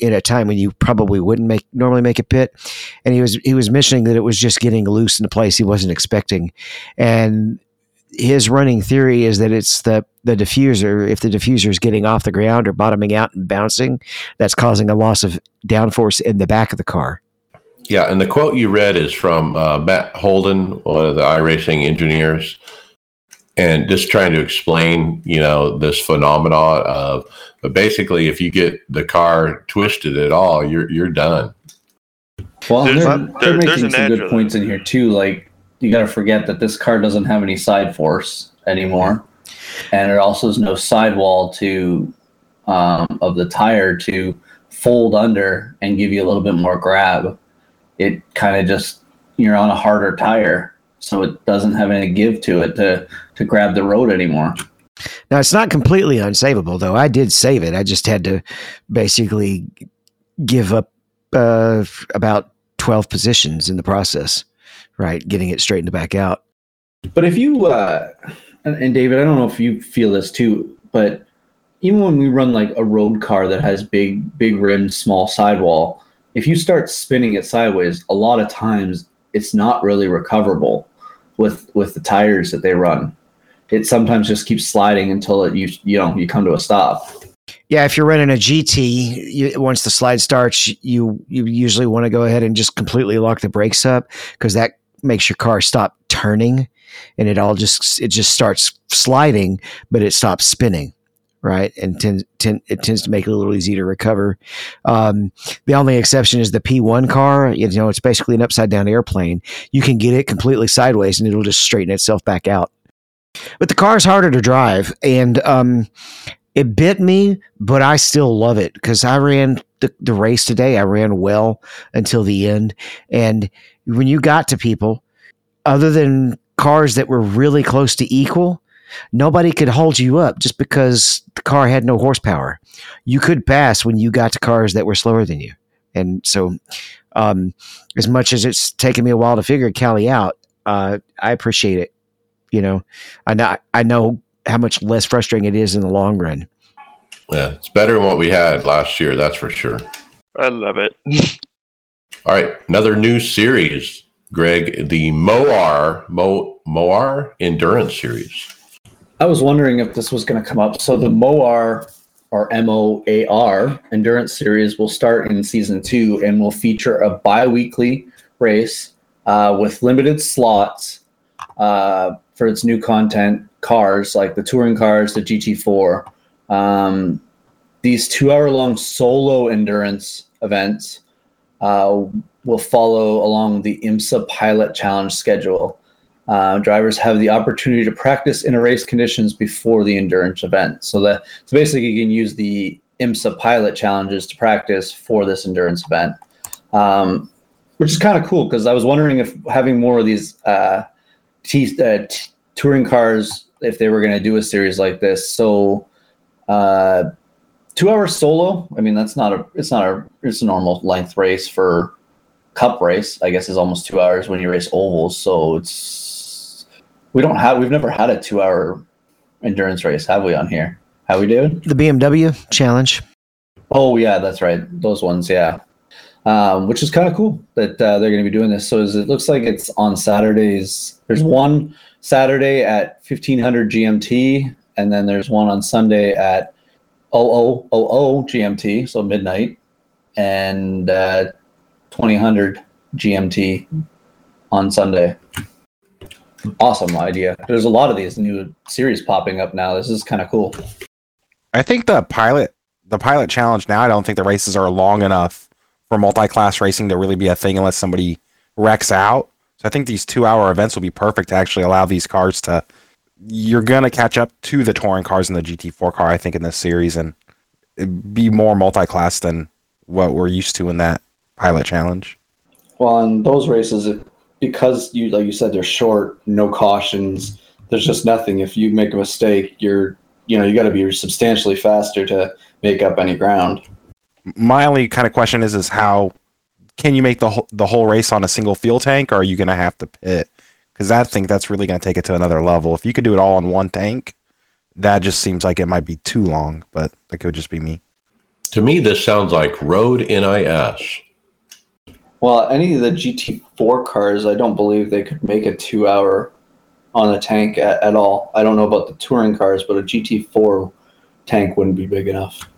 in a time when you probably wouldn't make normally make a pit. And he was he was mentioning that it was just getting loose in a place he wasn't expecting, and his running theory is that it's the the diffuser. If the diffuser is getting off the ground or bottoming out and bouncing, that's causing a loss of downforce in the back of the car. Yeah, and the quote you read is from uh, Matt Holden, one of the iRacing engineers, and just trying to explain, you know, this phenomenon of but basically, if you get the car twisted at all, you're you're done. Well, There's- they're, there- they're making some good of points in here too. Like you got to forget that this car doesn't have any side force anymore, and it also has no sidewall to um, of the tire to fold under and give you a little bit more grab. It kind of just you're on a harder tire, so it doesn't have any give to it to to grab the road anymore. Now it's not completely unsavable, though. I did save it. I just had to basically give up uh, about twelve positions in the process, right? Getting it straightened back out. But if you uh, and, and David, I don't know if you feel this too, but even when we run like a road car that has big big rim, small sidewall, if you start spinning it sideways, a lot of times it's not really recoverable with with the tires that they run. It sometimes just keeps sliding until it you you know you come to a stop. Yeah, if you're running a GT, you, once the slide starts, you you usually want to go ahead and just completely lock the brakes up because that makes your car stop turning, and it all just it just starts sliding, but it stops spinning, right? And tend, tend, it tends to make it a little easy to recover. Um, the only exception is the P1 car. You know, it's basically an upside down airplane. You can get it completely sideways, and it'll just straighten itself back out. But the car is harder to drive, and um, it bit me, but I still love it because I ran the, the race today. I ran well until the end. And when you got to people, other than cars that were really close to equal, nobody could hold you up just because the car had no horsepower. You could pass when you got to cars that were slower than you. And so, um, as much as it's taken me a while to figure Cali out, uh, I appreciate it. You know, I know, I know how much less frustrating it is in the long run. Yeah, it's better than what we had last year, that's for sure. I love it. <laughs> All right, another new series, Greg, the Moar Mo Moar Endurance Series. I was wondering if this was going to come up. So the MOAR or M O A R endurance series will start in season two and will feature a bi-weekly race uh, with limited slots uh, for its new content cars like the touring cars, the GT4. Um, these two-hour-long solo endurance events uh, will follow along the IMSA Pilot Challenge schedule. Uh, drivers have the opportunity to practice in a race conditions before the endurance event. So that so basically you can use the IMSA pilot challenges to practice for this endurance event, um, which is kind of cool because I was wondering if having more of these uh, t- uh, t- touring cars, if they were going to do a series like this. So uh, two hours solo. I mean that's not a it's not a it's a normal length race for cup race. I guess is almost two hours when you race ovals. So it's we don't have we've never had a two hour endurance race, have we on here? How we doing? The BMW challenge. Oh yeah, that's right. Those ones, yeah. Um, which is kind of cool that uh, they're going to be doing this. So is, it looks like it's on Saturdays. There's one Saturday at 1500 GMT, and then there's one on Sunday at 0000 GMT, so midnight, and uh, 2000 GMT on Sunday. Awesome idea. There's a lot of these new series popping up now. This is kind of cool. I think the pilot the pilot challenge now. I don't think the races are long enough for multi-class racing to really be a thing unless somebody wrecks out. So I think these two-hour events will be perfect to actually allow these cars to. You're gonna catch up to the touring cars in the GT4 car, I think, in this series, and be more multi-class than what we're used to in that pilot challenge. Well, in those races, because you like you said, they're short, no cautions. There's just nothing. If you make a mistake, you're you know you got to be substantially faster to make up any ground. My only kind of question is is how can you make the whole, the whole race on a single fuel tank, or are you going to have to pit? Because I think that's really going to take it to another level. If you could do it all on one tank, that just seems like it might be too long. But that could just be me. To me, this sounds like Road NIS. Well, any of the GT4 cars, I don't believe they could make a two hour on a tank at, at all. I don't know about the touring cars, but a GT4 tank wouldn't be big enough.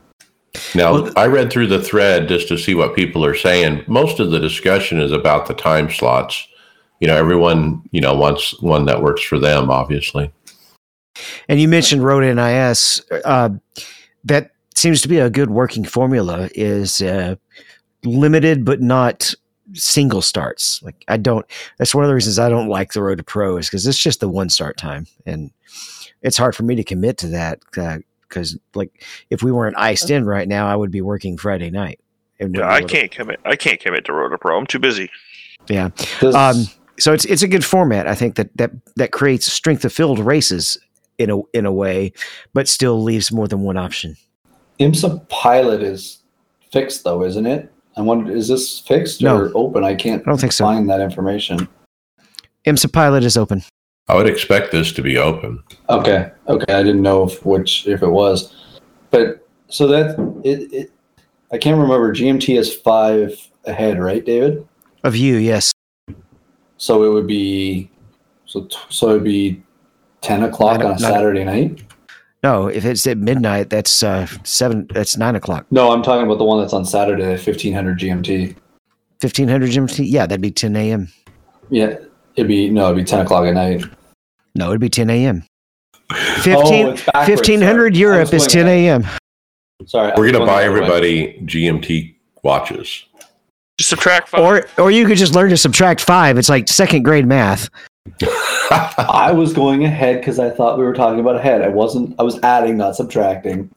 Now, Well, I read through the thread just to see what people are saying. Most of the discussion is about the time slots. You know, everyone, you know, wants one that works for them, obviously. And you mentioned Road NIS. Uh, that seems to be a good working formula. Is uh, limited but not single starts. Like I don't. That's one of the reasons I don't like the Road to Pro is because it's just the one start time, and it's hard for me to commit to that. Because like if we weren't iced in right now, I would be working Friday night. And Yeah, I be able to- can't commit. I can't commit to road to Pro. I'm too busy. Yeah. This- Um, so it's it's a good format. I think that that that creates strength of field races in a in a way, but still leaves more than one option. IMSA Pilot is fixed though, isn't it? I wonder, is this fixed No. or open? I can't I don't think so. find that information. IMSA Pilot is open. I would expect this to be open. Okay, okay, I didn't know if which if it was, but so that it, it I can't remember. GMT is five ahead, right, David? Of you, yes. So it would be so so it'd be ten o'clock Nine- on a nine- Saturday night. No, if it's at midnight, that's uh, seven. That's nine o'clock. No, I'm talking about the one that's on Saturday, fifteen hundred GMT. Fifteen hundred GMT. Yeah, that'd be ten a.m. Yeah, it'd be no, it'd be ten o'clock at night. No, it'd be ten a.m. oh, Fifteen it's fifteen hundred sorry. Europe is ten a.m. Sorry, We're going to buy the way. everybody GMT watches. Just subtract five. Or or you could just learn to subtract five. It's like second grade math. <laughs> I was going ahead because I thought we were talking about ahead. I wasn't. I was adding, not subtracting.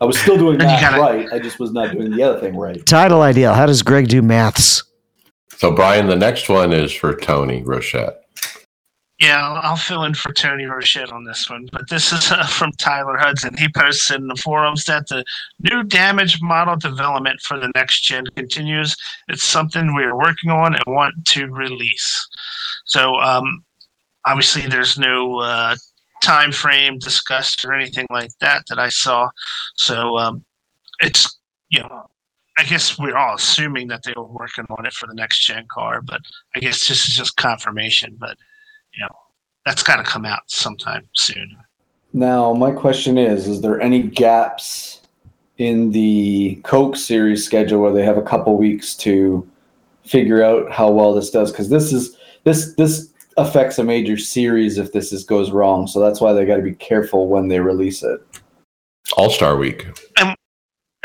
I was still doing And math gotta- right. I just was not doing the other thing right. Title ideal. How does Greg do maths? so, Brian, the next one is for Tony Rochette. Yeah, I'll, I'll fill in for Tony Rochette on this one, but this is uh, from Tyler Hudson. He posted in the forums that the new damage model development for the next gen continues. It's something we are working on and want to release. So, um, obviously, there's no uh, time frame discussed or anything like that that I saw. So, um, it's you know, I guess we're all assuming that they were working on it for the next gen car, but I guess this is just confirmation. But you know, that's got to come out sometime soon. Now, my question is: Is there any gaps in the Coke series schedule where they have a couple weeks to figure out how well this does? Because this is this this affects a major series if this is, goes wrong. So that's why they got to be careful when they release it. All Star Week.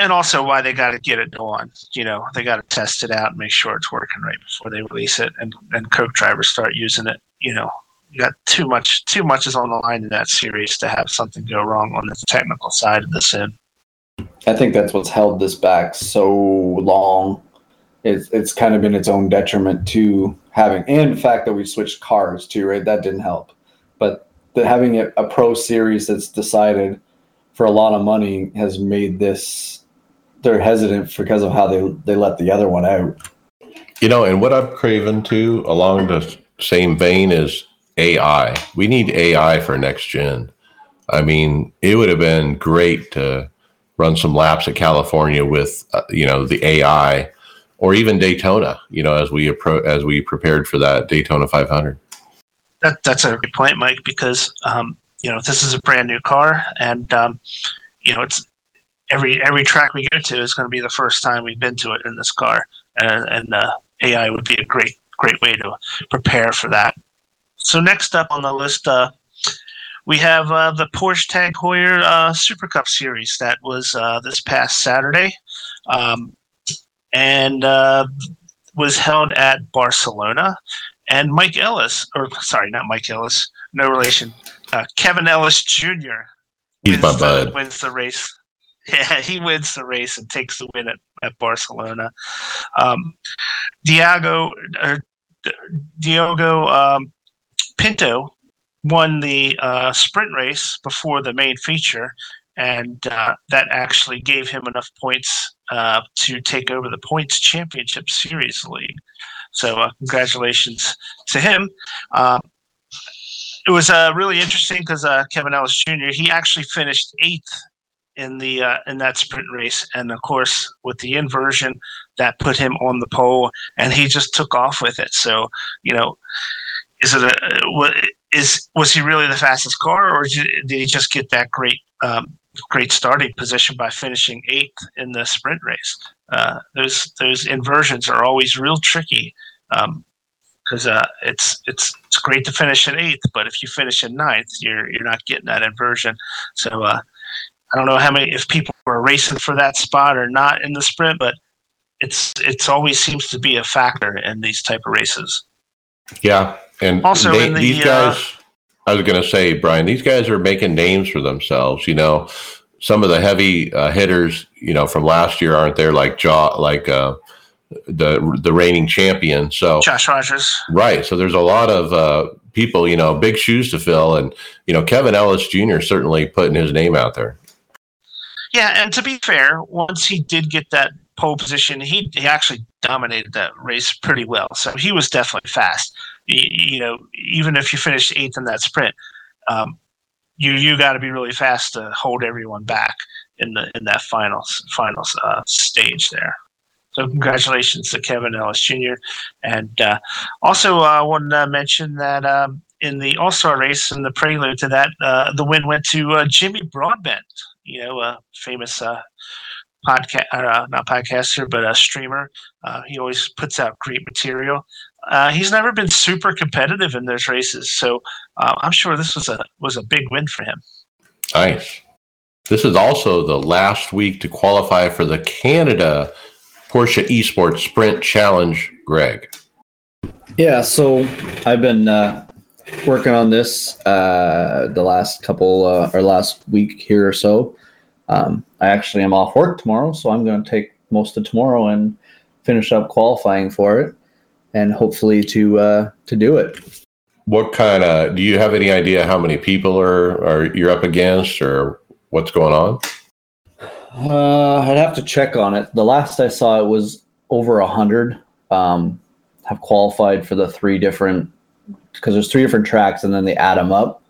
And also why they got to get it on. You know, they got to test it out and make sure it's working right before they release it, and and Coke drivers start using it. You know, you got too much too much is on the line in that series to have something go wrong on the technical side of this end. I think that's what's held this back so long. It's it's kind of been its own detriment to having, and the fact that we switched cars too, right? That didn't help. But the, having a, a pro series that's decided for a lot of money has made this. They're hesitant because of how they they let the other one out. You know, and what I've craven too, along the same vein, is AI. We need AI for next gen. I mean, it would have been great to run some laps at California with, uh, you know, the AI or even Daytona, you know, as we appro- as we prepared for that Daytona 500. That, that's a great point, Mike, because um, you know this is a brand new car, and um, you know it's every every track we go to is going to be the first time we've been to it in this car, and, and uh, AI would be a great great way to prepare for that. So next up on the list, uh, we have uh, the Porsche Tag Heuer uh, Super Cup Series that was uh, this past Saturday, um, and uh, was held at Barcelona. And Mike Ellis, or sorry, not Mike Ellis, no relation, uh, Kevin Ellis Jr. He's my wins the-. Wins the race. <laughs> Yeah, he wins the race and takes the win at, at Barcelona. Um, Diago or Diogo um, Pinto won the uh, sprint race before the main feature, and uh, that actually gave him enough points uh, to take over the points championship series lead. So uh, congratulations to him. Um, it was uh, really interesting because uh, Kevin Ellis Jr. he actually finished eighth in the uh, in that sprint race, and of course with the inversion that put him on the pole, and he just took off with it. So you know, is it a was he really the fastest car, or did did he just get that great um, great starting position by finishing eighth in the sprint race? Uh, those those inversions are always real tricky. Um, because uh, it's it's it's great to finish in eighth, but if you finish in ninth, you're you're not getting that inversion. So uh, I don't know how many if people were racing for that spot or not in the sprint, but it's it's always seems to be a factor in these type of races. Yeah, and Also they- in the, these uh, guys. I was going to say, Brian, these guys are making names for themselves. You know, some of the heavy uh, hitters, you know, from last year aren't there, like Jaw, like uh, the the reigning champion. So Josh Rogers, right, so there's a lot of uh, people, you know, big shoes to fill, and you know, Kevin Ellis Jr. certainly putting his name out there. yeah, and to be fair, once he did get that pole position, he he actually dominated that race pretty well. So he was definitely fast. You, know, even if you finished eighth in that sprint, um, you you got to be really fast to hold everyone back in the in that final final uh, stage there. So congratulations to Kevin Ellis Jr. And uh, also uh, want to mention that um, in the All Star race and the prelude to that, uh, the win went to uh, Jimmy Broadbent. You know, a famous uh, podcast, uh, not podcaster, but a streamer. Uh, he always puts out great material. Uh, he's never been super competitive in those races, so uh, I'm sure this was a was a big win for him. Nice. This is also the last week to qualify for the Canada Porsche Esports Sprint Challenge. Greg. Yeah, so I've been uh, working on this uh, the last couple uh, or last week here or so. Um, I actually am off work tomorrow, so I'm going to take most of tomorrow and finish up qualifying for it, and hopefully to uh, to do it. What kind of? Do you have any idea how many people are are you're up against, or what's going on? Uh, I'd have to check on it. The last I saw it was over a hundred. Um, have qualified for the three different because there's three different tracks and then they add them up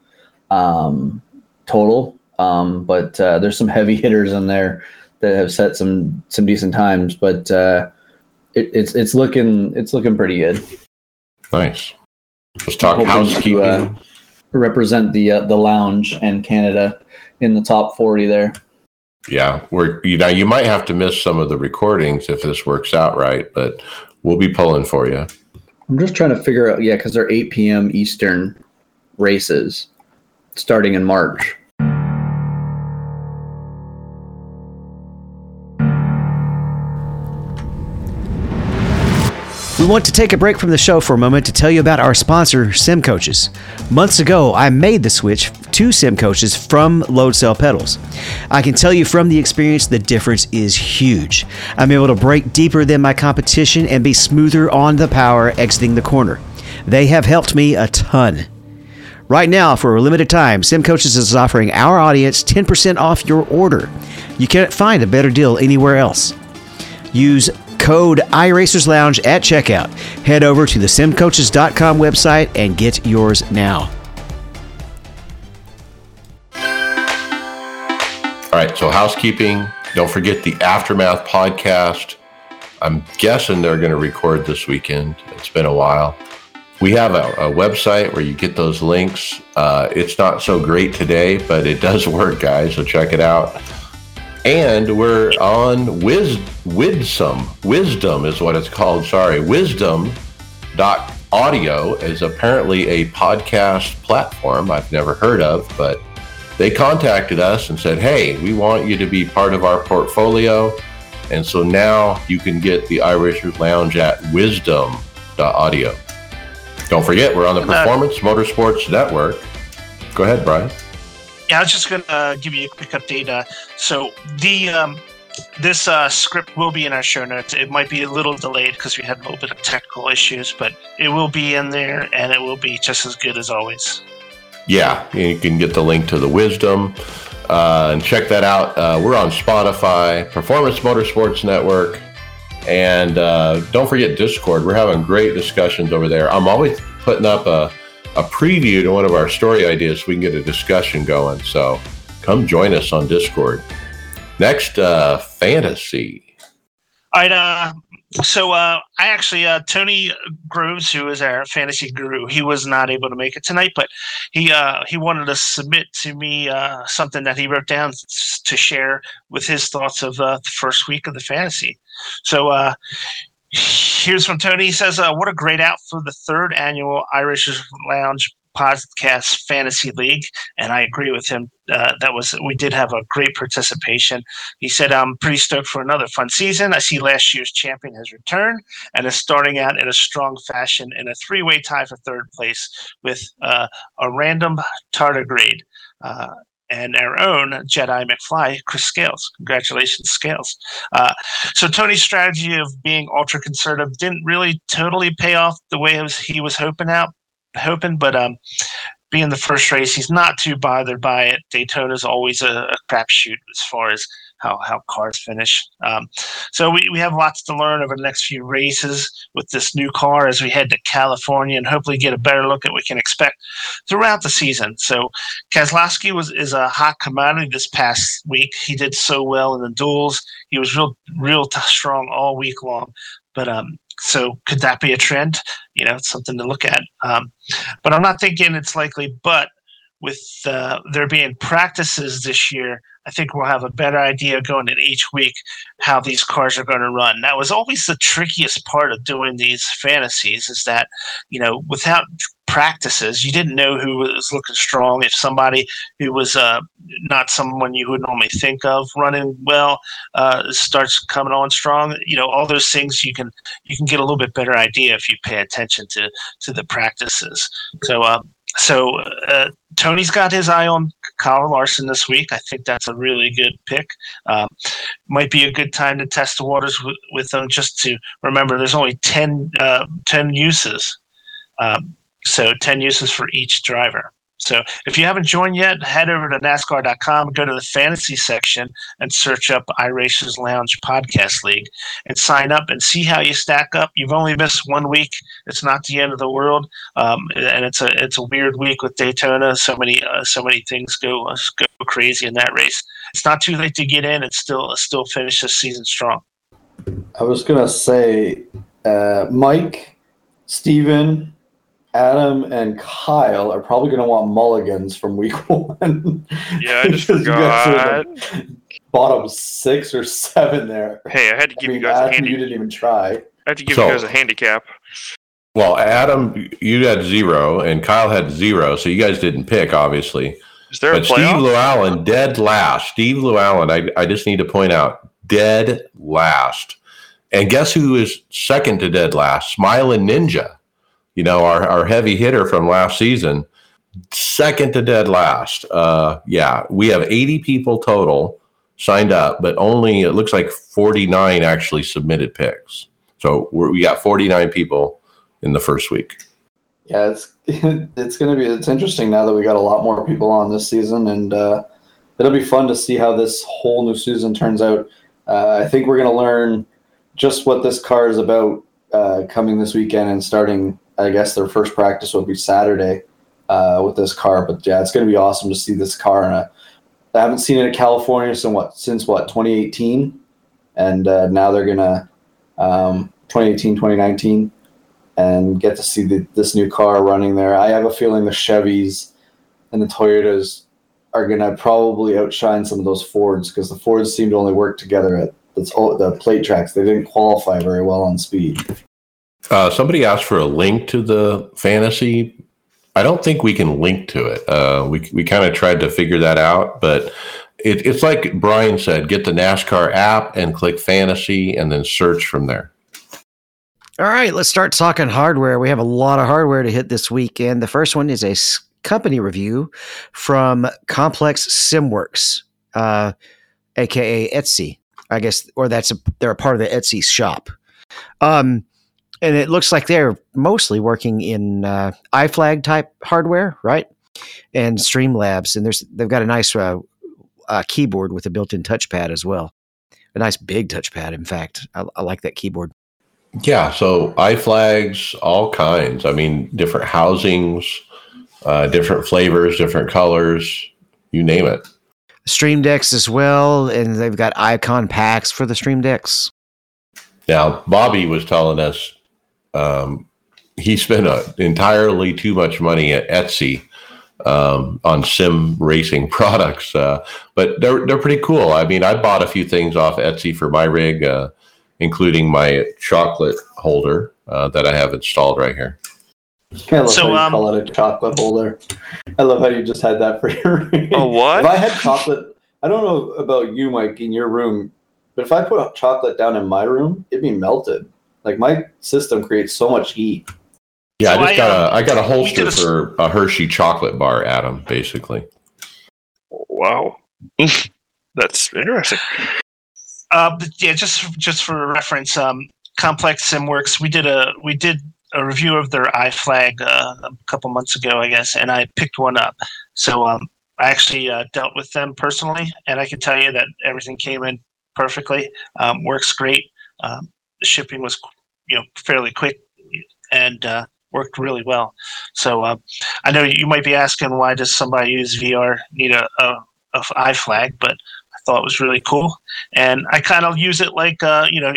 um, total. Um, but uh, there's some heavy <laughs> hitters in there that have set some some decent times. But uh, it, it's it's looking it's looking pretty good. Nice. Let's talk Hoping to, housekeeping. uh, represent the uh, the lounge and Canada in the top forty there. yeah, we're you know you might have to miss some of the recordings if this works out right, but we'll be pulling for you. I'm just trying to figure out, yeah, because they're 8 p.m. Eastern races starting in March. Want to take a break from the show for a moment to tell you about our sponsor, Sim Coaches. Months ago, I made the switch to Sim Coaches from Load Cell Pedals. I can tell you from the experience, the difference is huge. I'm able to brake deeper than my competition and be smoother on the power exiting the corner. They have helped me a ton. Right now, for a limited time, Sim Coaches is offering our audience 10% off your order. You can't find a better deal anywhere else. Use code iRacers Lounge at checkout. Head over to the simcoaches.com website and get yours now. All right, so housekeeping. Don't forget the Aftermath podcast. I'm guessing they're going to record this weekend. It's been a while. We have a, a website where you get those links. Uh, it's not so great today, but it does <laughs> work, guys. So check it out. And we're on Wiz Widsome. Wisdom is what it's called. Sorry, Wisdom dot audio is apparently a podcast platform I've never heard of, but they contacted us and said, "Hey, we want you to be part of our portfolio." And so now you can get the iRacers Lounge at wisdom.audio. Don't forget, we're on the Performance Motorsports Network. Go ahead, Brian. Yeah, I was just going to uh, give you a quick update. Uh, so the um, this uh, script will be in our show notes. It might be a little delayed because we had a little bit of technical issues, but it will be in there, and it will be just as good as always. Yeah, you can get the link to the Wisdom uh, and check that out. Uh, we're on Spotify, Performance Motorsports Network, and uh, don't forget Discord. We're having great discussions over there. I'm always putting up a, a preview to one of our story ideas so we can get a discussion going. So come join us on Discord. Next, uh, fantasy. All right. Uh, so uh, I actually uh, Tony Groves, who is our fantasy guru, he was not able to make it tonight, but he uh, he wanted to submit to me uh, something that he wrote down to share with his thoughts of uh, the first week of the fantasy. So uh, here's from Tony. He says, uh, "What a great out for the third annual iRacers Lounge podcast fantasy league. And i agree with him uh, that was we did have a great participation. He said i'm pretty stoked for another fun season. I see last year's champion has returned and is starting out in a strong fashion in a three-way tie for third place with uh, a random tardigrade. Uh, and our own Jedi McFly, Chris Scales. Congratulations, Scales. Uh, so Tony's strategy of being ultra conservative didn't really totally pay off the way was, he was hoping out, hoping, but um, being the first race, he's not too bothered by it. Daytona's always a, a crapshoot as far as how, how cars finish. Um, so we, we have lots to learn over the next few races with this new car as we head to California and hopefully get a better look at what we can expect throughout the season. So Keselowski was is a hot commodity this past week. He did so well in the duels. He was real real t- strong all week long. But um, so could that be a trend? You know, it's something to look at. Um, but I'm not thinking it's likely. But with uh, there being practices this year, I think we'll have a better idea going in each week how these cars are going to run. That was always the trickiest part of doing these fantasies is that, you know, without practices, you didn't know who was looking strong. If somebody who was uh, not someone you would normally think of running well uh, starts coming on strong, you know, all those things you can you can get a little bit better idea if you pay attention to to the practices. So. Uh, so uh, Tony's got his eye on Kyle Larson this week. I think that's a really good pick. Um, might be a good time to test the waters w- with them. Just to remember, there's only 10, uh, 10 uses, um, so ten uses for each driver. So if you haven't joined yet, head over to NASCAR.com, go to the fantasy section, and search up iRacers Lounge Podcast League, and sign up and see how you stack up. You've only missed one week; it's not the end of the world, um, and it's a it's a weird week with Daytona. So many uh, so many things go uh, go crazy in that race. It's not too late to get in and still still finish this season strong. I was gonna say, uh, Mike, Steven, Adam, and Kyle are probably gonna want mulligans from week <laughs> one. Yeah, I just Because you guys are forgot. Bottom six or seven there. Hey, I had to I give you mean, guys a Adam, handy. you didn't even try. I had to give So- you guys a handicap. Well, Adam, you had zero, and Kyle had zero, so you guys didn't pick, obviously. Is there a But Steve playoff? Llewellyn, dead last. Steve Llewellyn, I, I just need to point out, dead last. And guess who is second to dead last? Smiling Ninja, you know, our, our heavy hitter from last season, second to dead last. Uh, yeah, we have 80 people total signed up, but only, it looks like 49 actually submitted picks. So we got 49 people in the first week. Yeah, it's <laughs> it's gonna be it's interesting now that we got a lot more people on this season, and uh, it'll be fun to see how this whole new season turns out. Uh, I think we're gonna learn just what this car is about uh, coming this weekend and starting. I guess their first practice will be Saturday uh, with this car, but yeah, it's gonna be awesome to see this car in a I haven't seen it in California since what since what 2018, and uh, now they're gonna um, 2018 2019 and get to see the, this new car running there. I have a feeling the Chevys and the Toyotas are gonna probably outshine some of those Fords because the Fords seem to only work together at the plate tracks. They didn't qualify very well on speed. Uh, somebody asked for a link to the fantasy. I don't think we can link to it. Uh, we we kind of tried to figure that out, but it, it's like Brian said: get the NASCAR app and click fantasy, and then search from there. All right, let's start talking hardware. We have a lot of hardware to hit this week, and the first one is a company review from Complex SimWorks, uh, aka Etsy, I guess, or that's a, they're a part of the Etsy shop. Um, and it looks like they're mostly working in uh, iFlag type hardware, right? And Streamlabs, and there's they've got a nice uh, uh, keyboard with a built-in touchpad as well. A nice big touchpad, in fact. I, I like that keyboard. Yeah, so iFlags, all kinds. I mean, different housings, uh, different flavors, different colors, you name it. Stream decks as well, and they've got icon packs for the Stream decks. Now, Bobby was telling us um, he spent a, entirely too much money at Etsy um, on sim racing <laughs> products, uh, but they're they're pretty cool. I mean, I bought a few things off Etsy for my rig, uh, including my chocolate holder uh, that I have installed right here. I love So, how you um, call it a chocolate holder. I love how you just had that for your ring. A what? If I had chocolate, I don't know about you, Mike, in your room, but if I put chocolate down in my room, it'd be melted. Like my system creates so much heat. Yeah, So I just I, got um, a I got a holster did a s- for a Hershey chocolate bar, Adam. Basically, Wow. <laughs> That's interesting. Uh, but yeah, just just for reference, um, Complex SimWorks, we did a we did a review of their iFlag uh, a couple months ago, I guess, and I picked one up. So um, I actually uh, dealt with them personally, and I can tell you that everything came in perfectly. Um, works great. Um, the shipping was, you know, fairly quick, and uh, worked really well. So uh, I know you might be asking why does somebody use VR need a, a, a iFlag, but I thought it was really cool, and I kind of use it like uh, you know.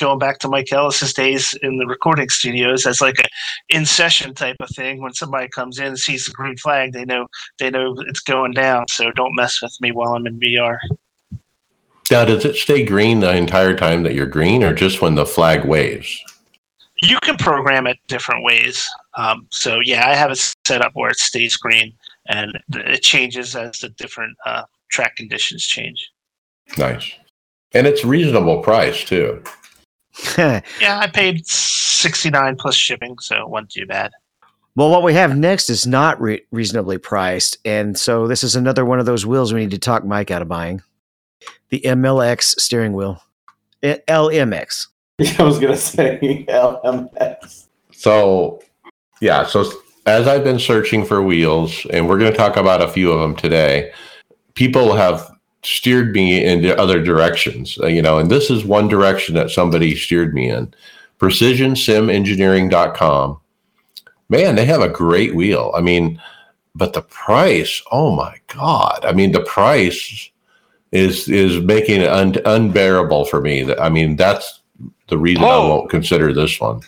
Going back to Mike Ellis's days in the recording studios as like a in session type of thing. When somebody comes in and sees the green flag, they know they know it's going down. So don't mess with me while I'm in VR. Now does it stay green the entire time that you're green, or just when the flag waves? You can program it different ways. Um, so yeah, I have it set up where it stays green and it changes as the different uh, track conditions change. Nice, and it's reasonable price too. <laughs> Yeah, I paid sixty nine plus shipping, so it wasn't too bad. Well, what we have next is not re- reasonably priced, and so this is another one of those wheels we need to talk Mike out of buying. The MLX steering wheel, Eh, LMX. <laughs> I was gonna say <laughs> LMS. So, yeah. So as I've been searching for wheels, and we're going to talk about a few of them today, people have steered me in the other directions. uh, You know, and this is one direction that somebody steered me in. PrecisionSimEngineering.com. Man, they have a great wheel. I mean, but the price, oh my god! I mean, the price is is making it un- unbearable for me. I mean, that's the reason I Oh. won't consider this one.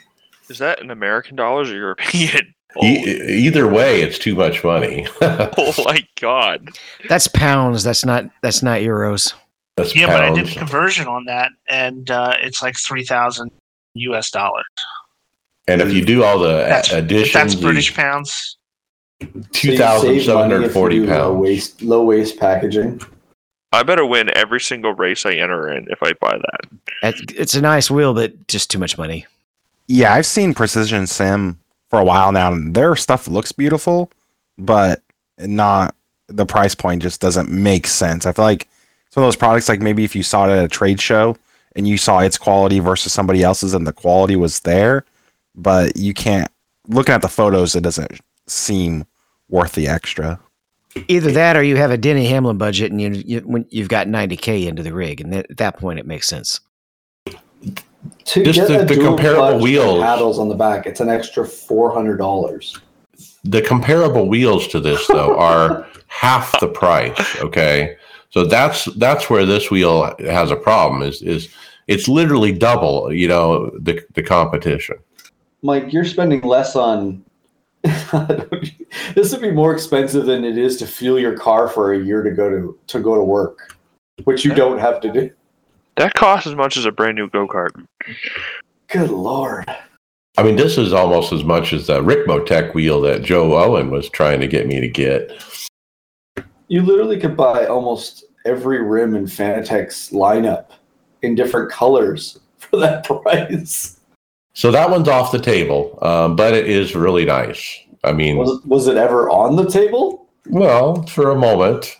Is that in American dollars or European? <laughs> E- either way, it's too much money. <laughs> oh my god. That's pounds. That's not. That's not euros. That's Yeah, but I did the conversion on that, and uh, it's like three thousand U.S. dollars. And if you do all the That's, a- if additions, that's British pounds. two thousand seven hundred forty Low pounds. waste, low waste packaging. I better win every single race I enter in if I buy that. It's a nice wheel, but just too much money. Yeah, I've seen Precision Sim for a while now, and their stuff looks beautiful, but not the price point just doesn't make sense. I feel like some of those products, like maybe if you saw it at a trade show and you saw its quality versus somebody else's, and the quality was there, but you can't. Looking at the photos, it doesn't seem worth the extra. Either that, or you have a Denny Hamlin budget, and you, you when you've got ninety k into the rig, and at that point, it makes sense. To Just get the- a the dual comparable clutch and wheels. paddles on the back, it's an extra four hundred dollars. The comparable wheels to this though are <laughs> half the price. Okay, so that's that's where this wheel has a problem. Is is it's literally double. You know the the competition. Mike, you're spending less on. <laughs> this would be more expensive than it is to fuel your car for a year to go to to go to work, which you don't have to do. That costs as much as a brand new go kart. Good lord. I mean, this is almost as much as the Ricmotech wheel that Joe Owen was trying to get me to get. You literally could buy almost every rim in Fanatec's lineup in different colors <laughs> for that price. So that one's off the table, um, but it is really nice. I mean, Was, was it ever on the table? well, for a moment.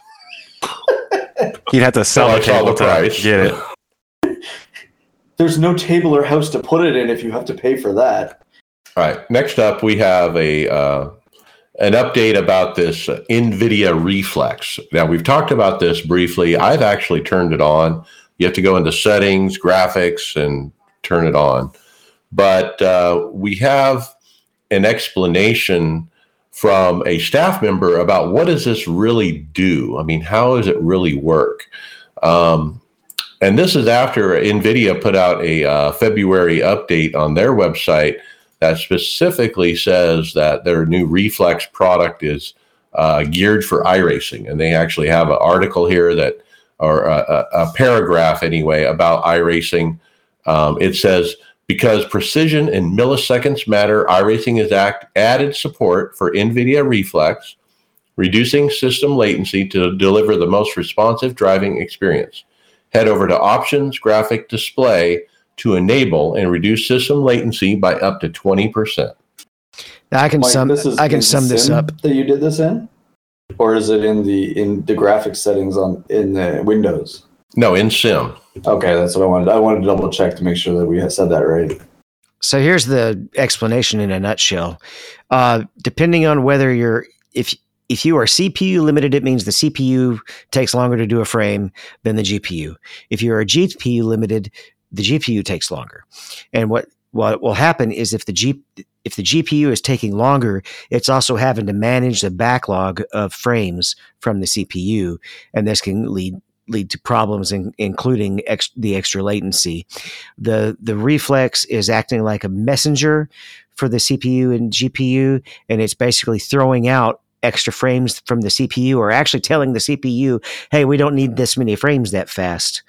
He'd have to sell Till I the saw cable the to price. get it. <laughs> There's no table or house to put it in if you have to pay for that. All right. Next up, we have a uh, an update about this uh, NVIDIA Reflex. Now, we've talked about this briefly. I've actually turned it on. You have to go into settings, graphics, and turn it on. But uh, we have an explanation from a staff member about what does this really do? I mean, how does it really work? Um, and this is after NVIDIA put out a uh, February update on their website that specifically says that their new Reflex product is uh, geared for iRacing. And they actually have an article here that, or a, a, paragraph anyway, about iRacing. Um, it says, because precision in milliseconds matter, iRacing has act, added support for NVIDIA Reflex, reducing system latency to deliver the most responsive driving experience. Head over to Options Graphic Display to enable and reduce system latency by up to 20%. Now, I can Mike, sum. this is I can in sum this up. That you did this in, or is it in the in the graphics settings on in the Windows? No, in Sim. Okay, that's what I wanted. I wanted to double check to make sure that we had said that right. So here's the explanation in a nutshell. Uh, depending on whether you're if if you are CPU limited, it means the CPU takes longer to do a frame than the GPU. If you are GPU limited, the GPU takes longer. And what what will happen is if the G if the GPU is taking longer, it's also having to manage the backlog of frames from the CPU, and this can lead lead to problems, in, including ex, the extra latency. the The reflex is acting like a messenger for the CPU and GPU, and it's basically throwing out extra frames from the CPU, or actually telling the CPU, "Hey, we don't need this many frames that fast,"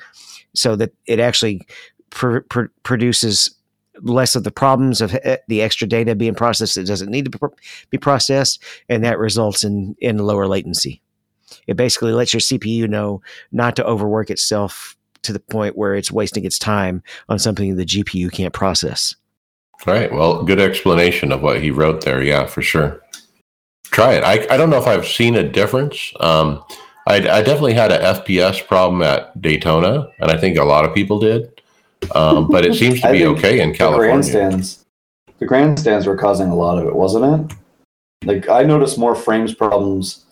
so that it actually pr- pr- produces less of the problems of eh, the extra data being processed that doesn't need to be processed, and that results in in lower latency. It basically lets your CPU know not to overwork itself to the point where it's wasting its time on something the GPU can't process. All right. Well, good explanation of what he wrote there. Yeah, for sure. Try it. I, I don't know if I've seen a difference. Um, I, I definitely had a FPS problem at Daytona, and I think a lot of people did. Um, but it <laughs> seems to be okay in California. The California. grandstands, the grandstands were causing a lot of it, wasn't it? Like I noticed more frames problems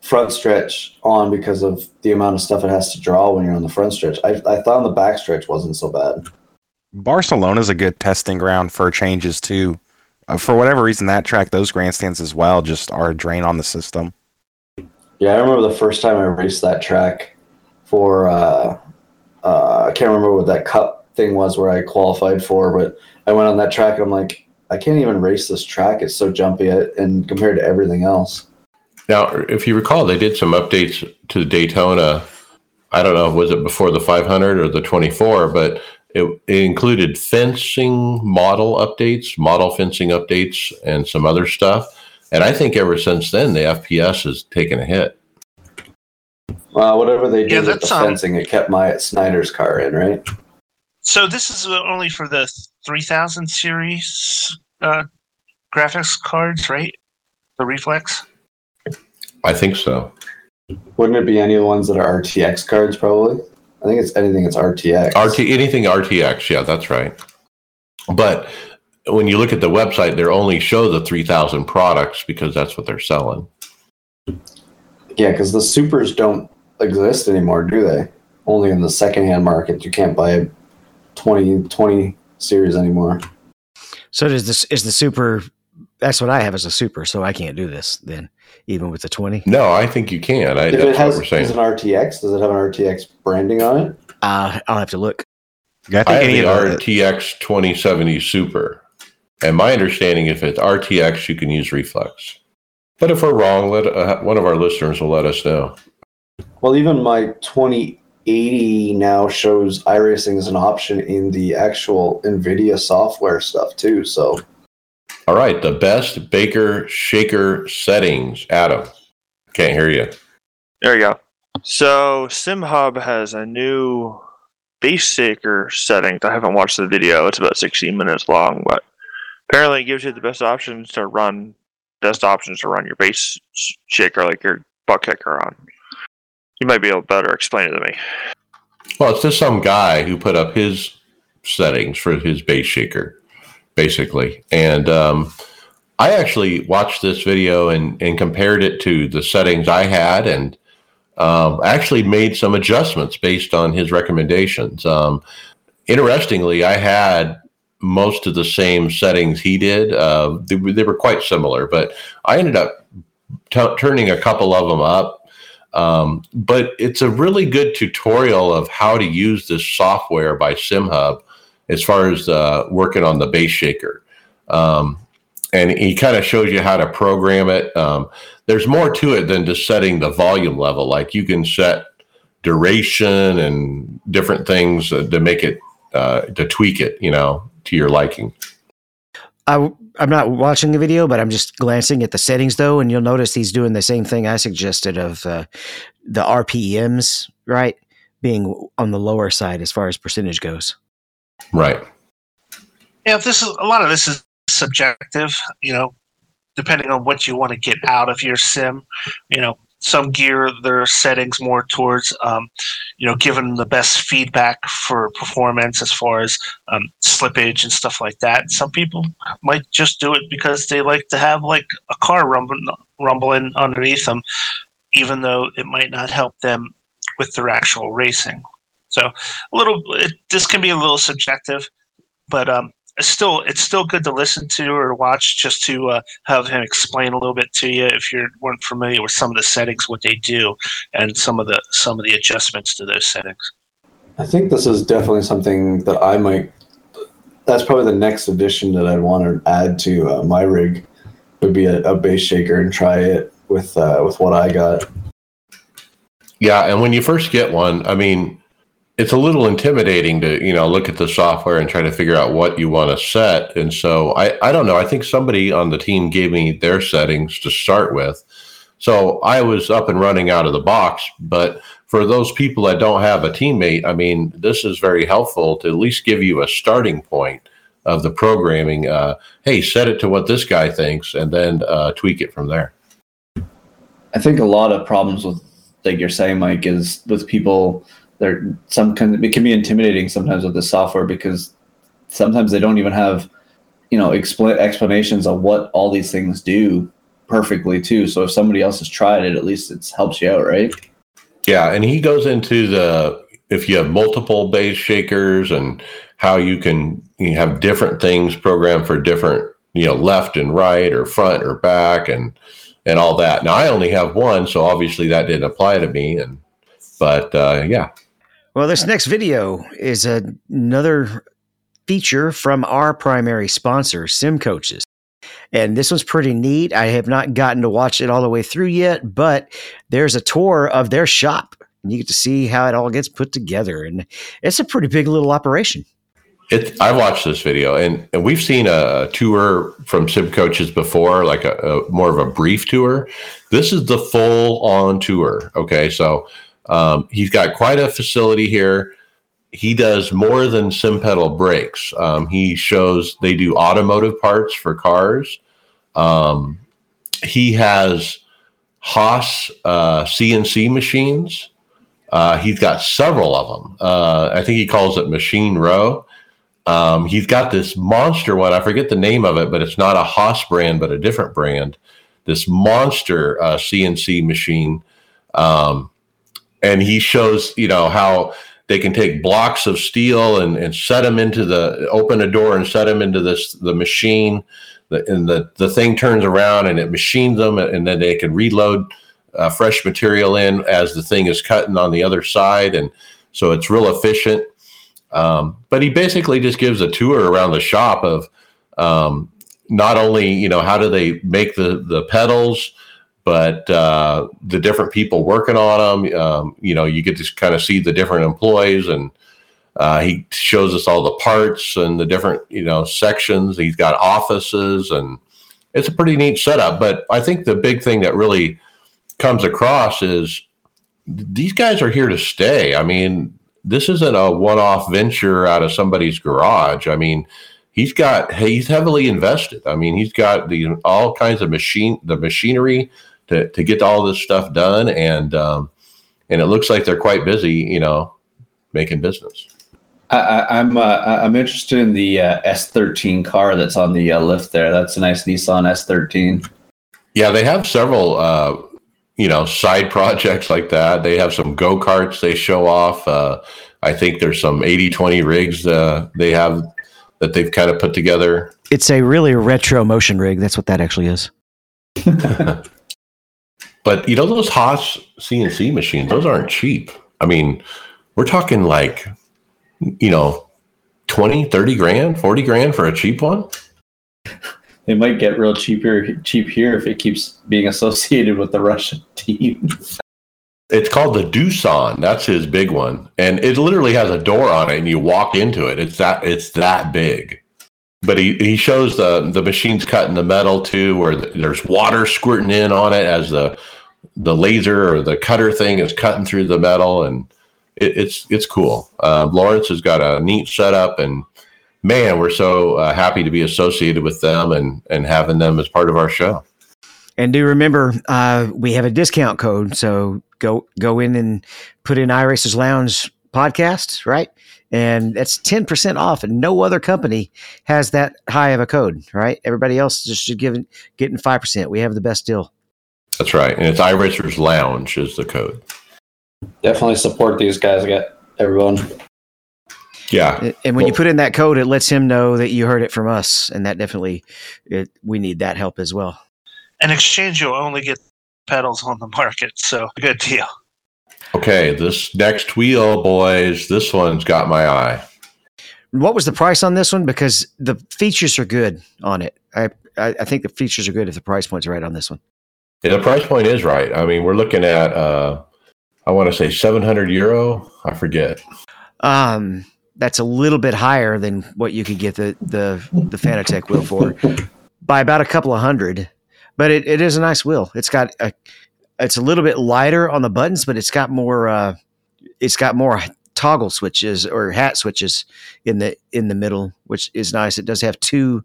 front stretch on because of the amount of stuff it has to draw when you're on the front stretch. I, I thought on the back stretch wasn't so bad. Barcelona is a good testing ground for changes too. Uh, for whatever reason, that track, those grandstands as well, just are a drain on the system. Yeah, I remember the first time I raced that track for uh, uh, I can't remember what that cup thing was where I qualified for, but I went on that track and I'm like, I can't even race this track. It's so jumpy uh, and compared to everything else. Now, if you recall, they did some updates to the Daytona. I don't know, was it before the 500 or the 24? But it, it included fencing model updates, model fencing updates, and some other stuff. And I think ever since then, the FPS has taken a hit. Well, whatever they did Yeah, with the um, fencing, it kept my Snyder's car in, right? So this is only for the 3000 series uh, graphics cards, right? The reflex. I think so. Wouldn't it be any of the ones that are RTX cards? Probably. I think it's anything that's RTX. RT anything RTX, yeah, that's right. But when you look at the website, they only show the 3,000 products because that's what they're selling. Yeah, because the supers don't exist anymore, do they? Only in the secondhand market. You can't buy a 20, 20 series anymore. So does this is the super that's what I have as a super, so I can't do this then, even with the 20. No, I think you can. I, If that's it has what we're is an RTX, does it have an RTX branding on it? Uh, I'll have to look. Yeah, I I think have any of the, RTX 2070 Super. And my understanding, if it's RTX, you can use Reflex. But if we're wrong, let uh, one of our listeners will let us know. Well, even my 2080 now shows iRacing as an option in the actual NVIDIA software stuff too. So All right, the best Baker Shaker settings. Adam, can't hear you. There you go. So SimHub has a new bass shaker setting. I haven't watched the video. It's about 16 minutes long, but apparently it gives you the best options to run best options to run your bass shaker like your butt kicker on. You might be able to better explain it to me. Well, it's just some guy who put up his settings for his bass shaker, basically. And um, I actually watched this video and, and compared it to the settings I had and um, actually made some adjustments based on his recommendations. Um, interestingly, I had most of the same settings he did. Uh, they, were- they were quite similar, but I ended up t- turning a couple of them up um, but it's a really good tutorial of how to use this software by SimHub as far as uh, working on the bass shaker. Um, and he kind of shows you how to program it. Um, there's more to it than just setting the volume level. Like you can set duration and different things uh, to make it, uh, to tweak it, you know, to your liking. I, I'm not watching the video, but I'm just glancing at the settings though, and you'll notice he's doing the same thing I suggested of uh, the RPMs, right, being on the lower side as far as percentage goes. Right. Yeah, this is a lot of this is subjective, you know, depending on what you want to get out of your sim. You know, some gear their settings more towards, um, you know, giving the best feedback for performance as far as um, slippage and stuff like that. Some people might just do it because they like to have like a car rumbling, rumbling underneath them, even though it might not help them with their actual racing. So a little, it, this can be a little subjective, but um, it's still it's still good to listen to or watch just to uh, have him explain a little bit to you if you weren't familiar with some of the settings, what they do, and some of the some of the adjustments to those settings. I think this is definitely something that I might. That's probably the next addition that I'd want to add to uh, my rig. Would be a, a bass shaker and try it with uh, with what I got. Yeah, and when you first get one, I mean, it's a little intimidating to you know look at the software and try to figure out what you want to set. And so I I don't know. I think somebody on the team gave me their settings to start with, so I was up and running out of the box. But for those people that don't have a teammate, I mean, this is very helpful to at least give you a starting point of the programming. Uh, hey, set it to what this guy thinks, and then uh, tweak it from there. I think a lot of problems with, like you're saying, Mike, is with people. There, some kind of, it can be intimidating sometimes with the software because sometimes they don't even have, you know, expl- explanations of what all these things do perfectly too. So if somebody else has tried it, at least it helps you out, right? Yeah, and he goes into the if you have multiple bass shakers and how you can you have different things programmed for different you know left and right or front or back and and all that. Now I only have one, so obviously that didn't apply to me. And but uh, yeah, Well, this next video is another feature from our primary sponsor, Sim Coaches. And this one's pretty neat. I have not gotten to watch it all the way through yet, but there's a tour of their shop. And you get to see how it all gets put together. And it's a pretty big little operation. it. I watched this video, and, and we've seen a tour from Sim Coaches before, like a, a more of a brief tour. This is the full on tour. Okay, so um, he's got quite a facility here. he does more than sim pedal brakes. Um, he shows they do automotive parts for cars. Um, he has Haas uh, CNC machines. Uh, he's got several of them. Uh, I think he calls it Machine Row. Um, he's got this monster one. I forget the name of it, but it's not a Haas brand, but a different brand. This monster uh, CNC machine. Um, and he shows, you know, how they can take blocks of steel and, and set them into the open a door and set them into this the machine the, and the the thing turns around and it machines them, and then they can reload uh, fresh material in as the thing is cutting on the other side, and so it's real efficient. Um, but he basically just gives a tour around the shop of um, not only you know how do they make the the pedals, but uh, the different people working on them. Um, you know, you get to kind of see the different employees, and uh, he shows us all the parts and the different you know sections. He's got offices, and it's a pretty neat setup. But I think the big thing that really comes across is these guys are here to stay. I mean, this isn't a one-off venture out of somebody's garage. I mean, he's got he's heavily invested. I mean, he's got the all kinds of machine the machinery to to get all this stuff done, and um, and it looks like they're quite busy. You know, making business. I, I, I'm uh, I'm interested in the uh, S13 car that's on the uh, lift there. That's a nice Nissan S13. Yeah, they have several uh, you know side <laughs> projects like that. They have some go karts they show off. Uh, I think there's some 80-20 rigs uh, they have that they've kind of put together. It's a really retro motion rig. That's what that actually is. <laughs> <laughs> But you know those Haas CNC machines, those aren't cheap. I mean, we're talking like you know 20, 30 grand, 40 grand for a cheap one. They might get real cheaper cheap here if it keeps being associated with the Russian <laughs> team. It's called the Doosan. That's his big one, and it literally has a door on it, and you walk into it. It's that it's that big. But he, he shows the the machines cutting the metal too, where there's water squirting in on it as the the laser or the cutter thing is cutting through the metal, and it, it's it's cool. Uh, Lawrence has got a neat setup, and man, we're so uh, happy to be associated with them and and having them as part of our show. And do remember, uh, we have a discount code. So go go in and put in iRacers Lounge podcast, right? And that's 10% off. And no other company has that high of a code, right? Everybody else just should give getting 5%. We have the best deal. That's right, and it's iRacers Lounge is the code. Definitely support these guys. Get everyone. Yeah, And when you put in that code, it lets him know that you heard it from us. And that definitely, it, we need that help as well. In exchange, you'll only get pedals on the market. So good deal. Okay, this next wheel, boys, this one's got my eye. What was the price on this one? Because the features are good on it. I, I, I think the features are good if the price point's right on this one. Yeah, the price point is right. I mean, we're looking at, uh, I want to say 700 euro. I forget. Um, that's a little bit higher than what you could get the the the Fanatec wheel for by about a couple of hundred. But it, it is a nice wheel. It's got a it's a little bit lighter on the buttons, but it's got more uh, it's got more toggle switches or hat switches in the in the middle, which is nice. It does have two.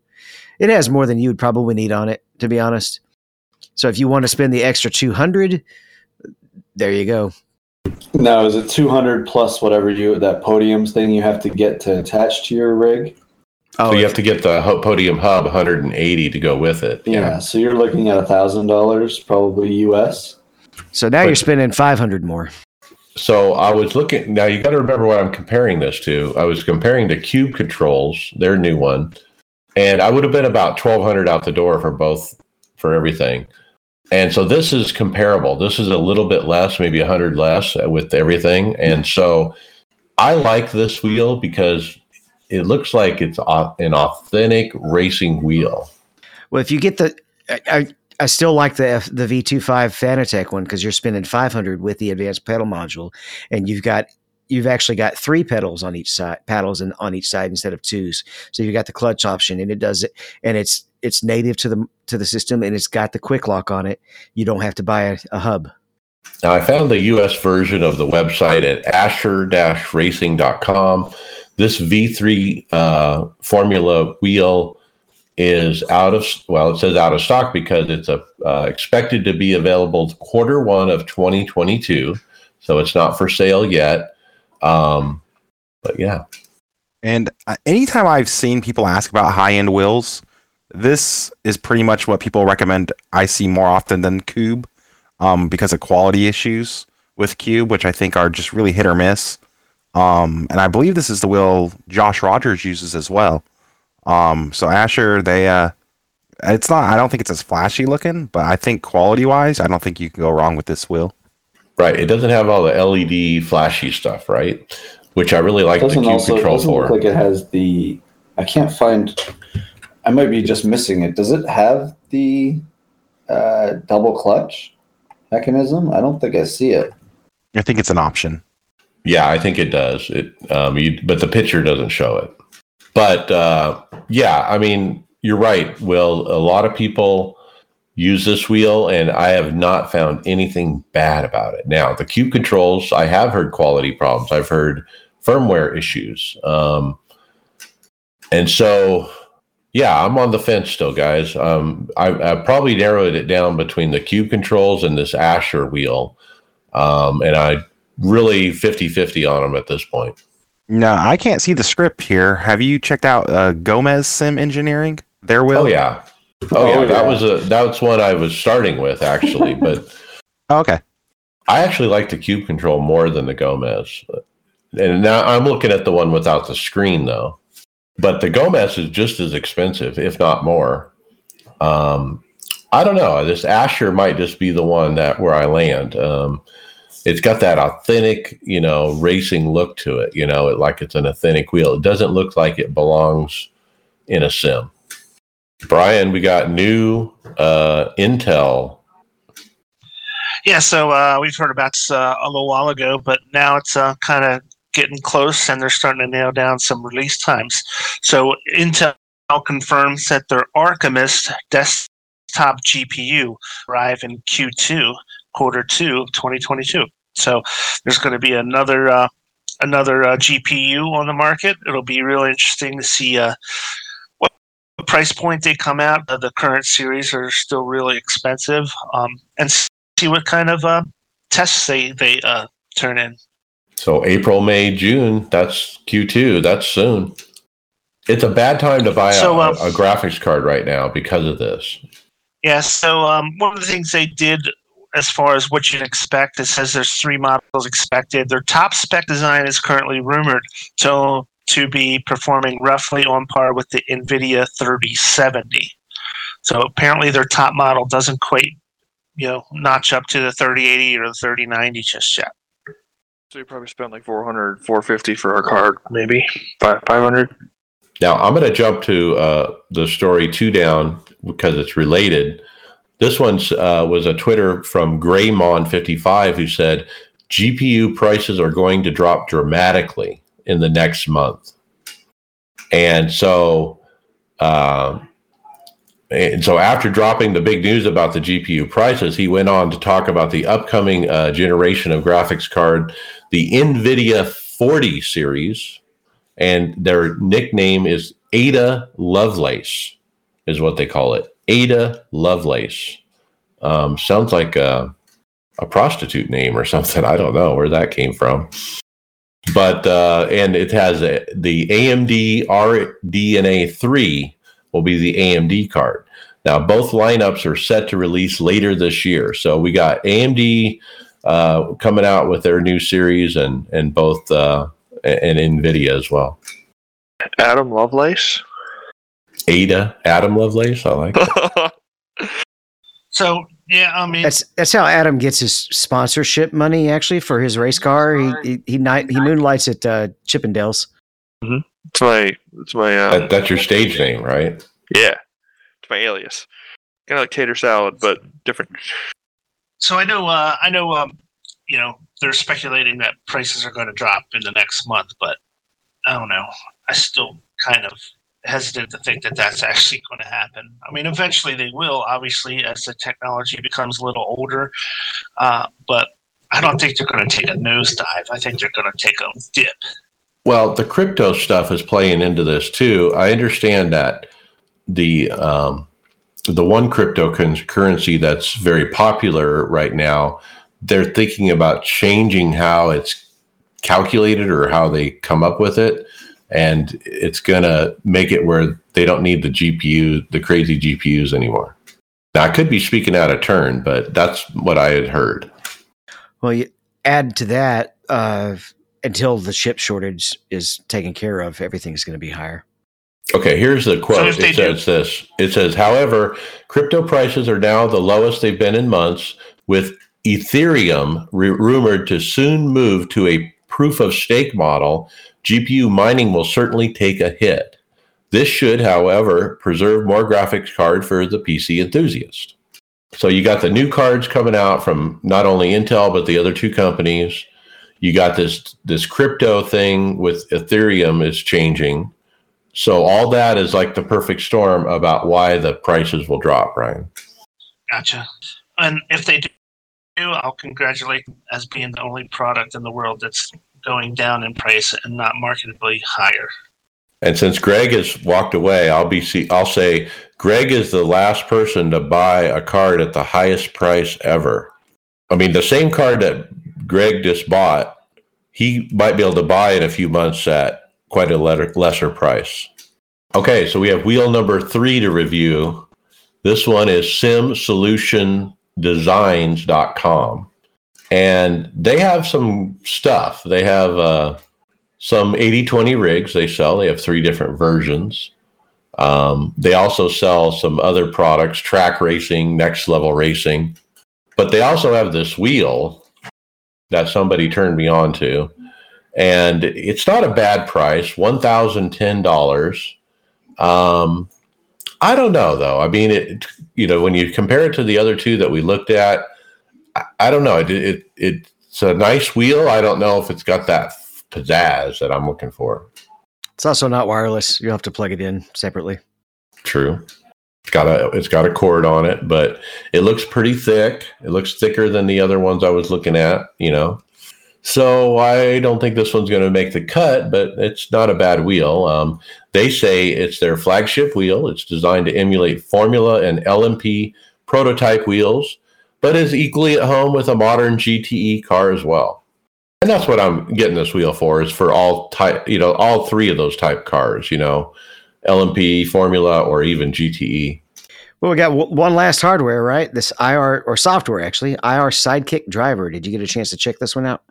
It has more than you would probably need on it, to be honest. So if you want to spend the extra two hundred, there you go. Now, is it 200 plus whatever you that podiums thing you have to get to attach to your rig? Oh, so you have to get the Podium Hub 180 to go with it. Yeah. So you're looking at a thousand dollars, probably US. So now but- you're spending five hundred more. So I was looking. Now you got to remember what I'm comparing this to. I was comparing to Cube Controls, their new one, and I would have been about 1200 out the door for both for everything. And so this is comparable. This is a little bit less, maybe 100 less with everything. And so I like this wheel because it looks like it's an authentic racing wheel. Well, if you get the, I, I, still like the F, the V25 Fanatec one because you're spending 500 with the advanced pedal module, and you've got you've actually got three pedals on each side, paddles and on each side instead of twos. So you've got the clutch option, and it does it, and it's it's native to the to the system, and it's got the quick lock on it. You don't have to buy a, a hub. Now, I found the US version of the website at asher-racing.com. This V3 uh, Formula wheel is out of, well, it says out of stock because it's a, uh, expected to be available quarter one of 2022. So it's not for sale yet. Um, but yeah, And uh, anytime I've seen people ask about high end wheels, this is pretty much what people recommend I see more often than Cube um, because of quality issues with Cube, which I think are just really hit or miss. Um, and I believe this is the wheel Josh Rogers uses as well. Um, so Asher, they uh, It's not. I don't think it's as flashy looking, but I think quality wise, I don't think you can go wrong with this wheel. Right. It doesn't have all the LED flashy stuff, right? Which I really like the doesn't cube also control doesn't for. look like it has the. I can't find. I might be just missing it. Does it have the uh, double clutch mechanism? I don't think I see it. I think it's an option. Yeah, I think it does. It, um, you, but the picture doesn't show it. But uh, yeah, I mean, you're right. Will a lot of people use this wheel, and I have not found anything bad about it. Now, the cube controls, I have heard quality problems. I've heard firmware issues, um, and so yeah, I'm on the fence still, guys. Um, I, I probably narrowed it down between the cube controls and this Asher wheel, um, and I really 50-50 on them at this point. No, I can't see the script here. Have you checked out uh, Gomez Sim Engineering? There wheel. Oh yeah. Oh, Oh, yeah. That yeah. was a that's what I was starting with actually, <laughs> but Oh, okay. I actually like the cube control more than the Gomez. And now I'm looking at the one without the screen though. But the Gomez is just as expensive, if not more. Um, I don't know. This Asher might just be the one that where I land. Um, it's got that authentic, you know, racing look to it. You know, it, like it's an authentic wheel. It doesn't look like it belongs in a sim. Brian, we got new uh, Intel. Yeah, so uh, we've heard about this uh, a little while ago, but now it's uh, kind of getting close, and they're starting to nail down some release times. So Intel confirms that their Arc Alchemist desktop GPU arrive in Q2, quarter two, of 2022. So there's going to be another uh, another uh, GPU on the market. It'll be really interesting to see uh, what price point they come out. Uh, the current series are still really expensive, um, and see what kind of uh, tests they they uh, turn in. So April, May, June, that's Q2. That's soon. It's a bad time to buy a, So, uh, a graphics card right now because of this. Yeah. So um, one of the things they did, as far as what you'd expect, it says there's three models expected. Their top spec design is currently rumored to to be performing roughly on par with the NVIDIA 3070. So apparently their top model doesn't quite, you know, notch up to the 3080 or the 3090 just yet. So you probably spent like 400, 450 for a card, maybe 500. Now I'm going to jump to uh, the story two down because it's related. This one uh, was a Twitter from Greymon55 who said GPU prices are going to drop dramatically in the next month, and so. Um, and so, after dropping the big news about the GPU prices, he went on to talk about the upcoming uh, generation of graphics card, the NVIDIA 40 series, and their nickname is Ada Lovelace, is what they call it. Ada Lovelace. Um, sounds like a, a prostitute name or something. I don't know where that came from. But, uh, and it has a, the AMD RDNA 3 will be the AMD card. Now, both lineups are set to release later this year. So we got AMD uh, coming out with their new series and, and both, uh, and NVIDIA as well. Adam Lovelace. Ada Adam Lovelace. I like. It. <laughs> So yeah, I mean, That's that's how Adam gets his sponsorship money. Actually, for his race car, he he he, night, he moonlights at uh, Chippendales. It's my it's my uh, That, that's your stage name, right? yeah. It's my alias. Kind of like tater salad, but different. So I know, uh, I know, um, you know, they're speculating that prices are going to drop in the next month, but I don't know. I still kind of hesitant to think that that's actually going to happen. I mean, eventually they will, obviously, as the technology becomes a little older. Uh, but I don't think they're going to take a nosedive. I think they're going to take a dip. Well, the crypto stuff is playing into this too. I understand that the um, the one cryptocurrency that's very popular right now, they're thinking about changing how it's calculated or how they come up with it, and it's going to make it where they don't need the GPU, the crazy GPUs anymore. Now, I could be speaking out of turn, but that's what I had heard. Well, you add to that uh, until the chip shortage is taken care of, everything's going to be higher. Okay, here's the quote. if they it says this. It says, however, crypto prices are now the lowest they've been in months, with Ethereum ru- rumored to soon move to a proof of stake model. GPU mining will certainly take a hit. This should, however, preserve more graphics card for the PC enthusiast. So you got the new cards coming out from not only Intel but the other two companies. You got this this crypto thing with Ethereum is changing. So all that is like the perfect storm about why the prices will drop, Ryan. Gotcha. And if they do, I'll congratulate as being the only product in the world that's going down in price and not marketably higher. And since Greg has walked away, I'll be see, I'll say Greg is the last person to buy a card at the highest price ever. I mean, the same card that Greg just bought, he might be able to buy in a few months at quite a letter, lesser price. Okay, so we have wheel number three to review. This one is simsolutiondesigns.com. And they have some stuff. They have uh, some 80 20 rigs they sell. They have three different versions. Um, they also sell some other products, track racing, next level racing. But they also have this wheel that somebody turned me on to. And it's not a bad price, $1,010. Um, I don't know though. I mean, it, you know, when you compare it to the other two that we looked at, I, I don't know. It, it, it's a nice wheel. I don't know if it's got that pizzazz that I'm looking for. It's also not wireless. You have to plug it in separately. True. It's got a it's got a cord on it, but it looks pretty thick. It looks thicker than the other ones I was looking at, you know. So I don't think this one's going to make the cut, but it's not a bad wheel. Um, they say it's their flagship wheel. It's designed to emulate Formula and LMP prototype wheels, but is equally at home with a modern GTE car as well. And that's what I'm getting this wheel for is for all type, you know, all three of those type cars, you know, LMP, Formula, or even GTE. Well, we got w- one last hardware, right? This IR or software actually, IR Sidekick Driver. Did you get a chance to check this one out?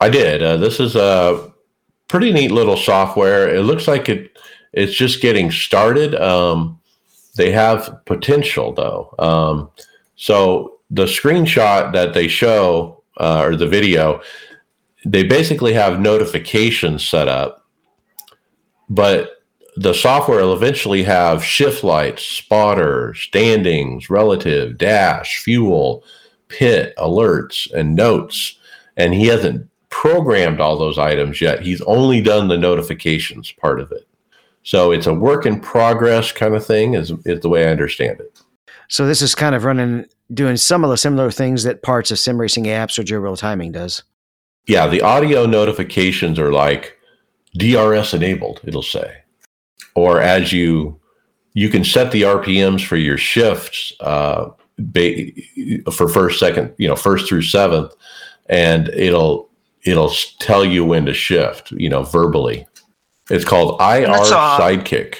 I did. Uh, this is a pretty neat little software. It looks like it it's just getting started. Um, they have potential though. Um, so the screenshot that they show uh, or the video, they basically have notifications set up, but the software will eventually have shift lights, spotter, standings, relative, dash, fuel, pit, alerts, and notes. And he hasn't programmed all those items yet. He's only done the notifications part of it. So it's a work in progress kind of thing, is, is the way I understand it. So this is kind of running, doing some of the similar things that parts of sim racing apps or Real Timing does. Yeah, the audio notifications are like DRS enabled, it'll say. Or as you you can set the RPMs for your shifts uh, ba- for first, second, you know, first through seventh, and it'll it'll tell you when to shift, you know, verbally. It's called IR That's, uh, Sidekick.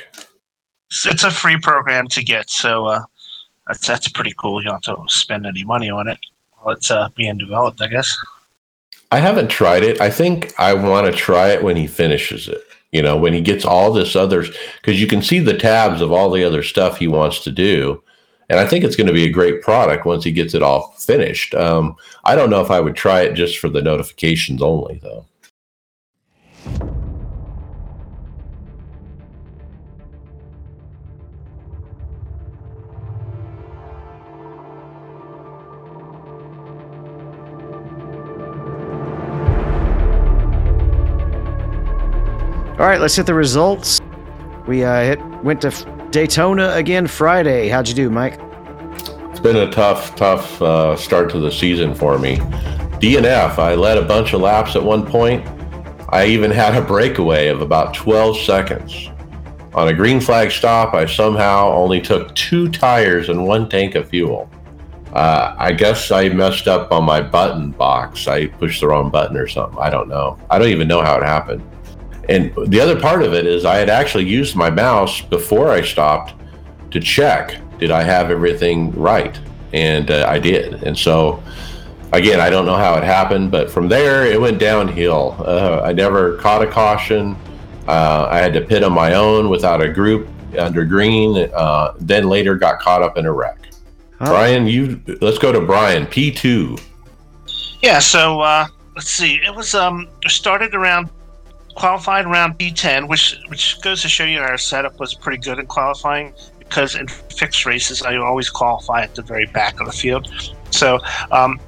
It's, it's a free program to get, so uh, that's that's pretty cool. You don't have to spend any money on it while it's uh, being developed, I guess. I haven't tried it. I think I want to try it when he finishes it. You know, when he gets all this others, because you can see the tabs of all the other stuff he wants to do. And I think it's going to be a great product once he gets it all finished. Um, I don't know if I would try it just for the notifications only, though. All right, let's hit the results. We uh, hit, went to Daytona again Friday. How'd you do, Mike? It's been a tough, tough uh, start to the season for me. DNF, I led a bunch of laps at one point. I even had a breakaway of about 12 seconds. On a green flag stop, I somehow only took two tires and one tank of fuel. Uh, I guess I messed up on my button box. I pushed the wrong button or something. I don't know. I don't even know how it happened. And the other part of it is I had actually used my mouse before I stopped to check did I have everything right? And uh, I did. And so, again, I don't know how it happened, but from there it went downhill. Uh, I never caught a caution. Uh, I had to pit on my own without a group under green. Uh, then later got caught up in a wreck. Huh. Brian, you let's go to Brian P two. Yeah, so uh, let's see. It was um started around qualified round B10, which which goes to show you our setup was pretty good in qualifying because in fixed races I always qualify at the very back of the field. So um,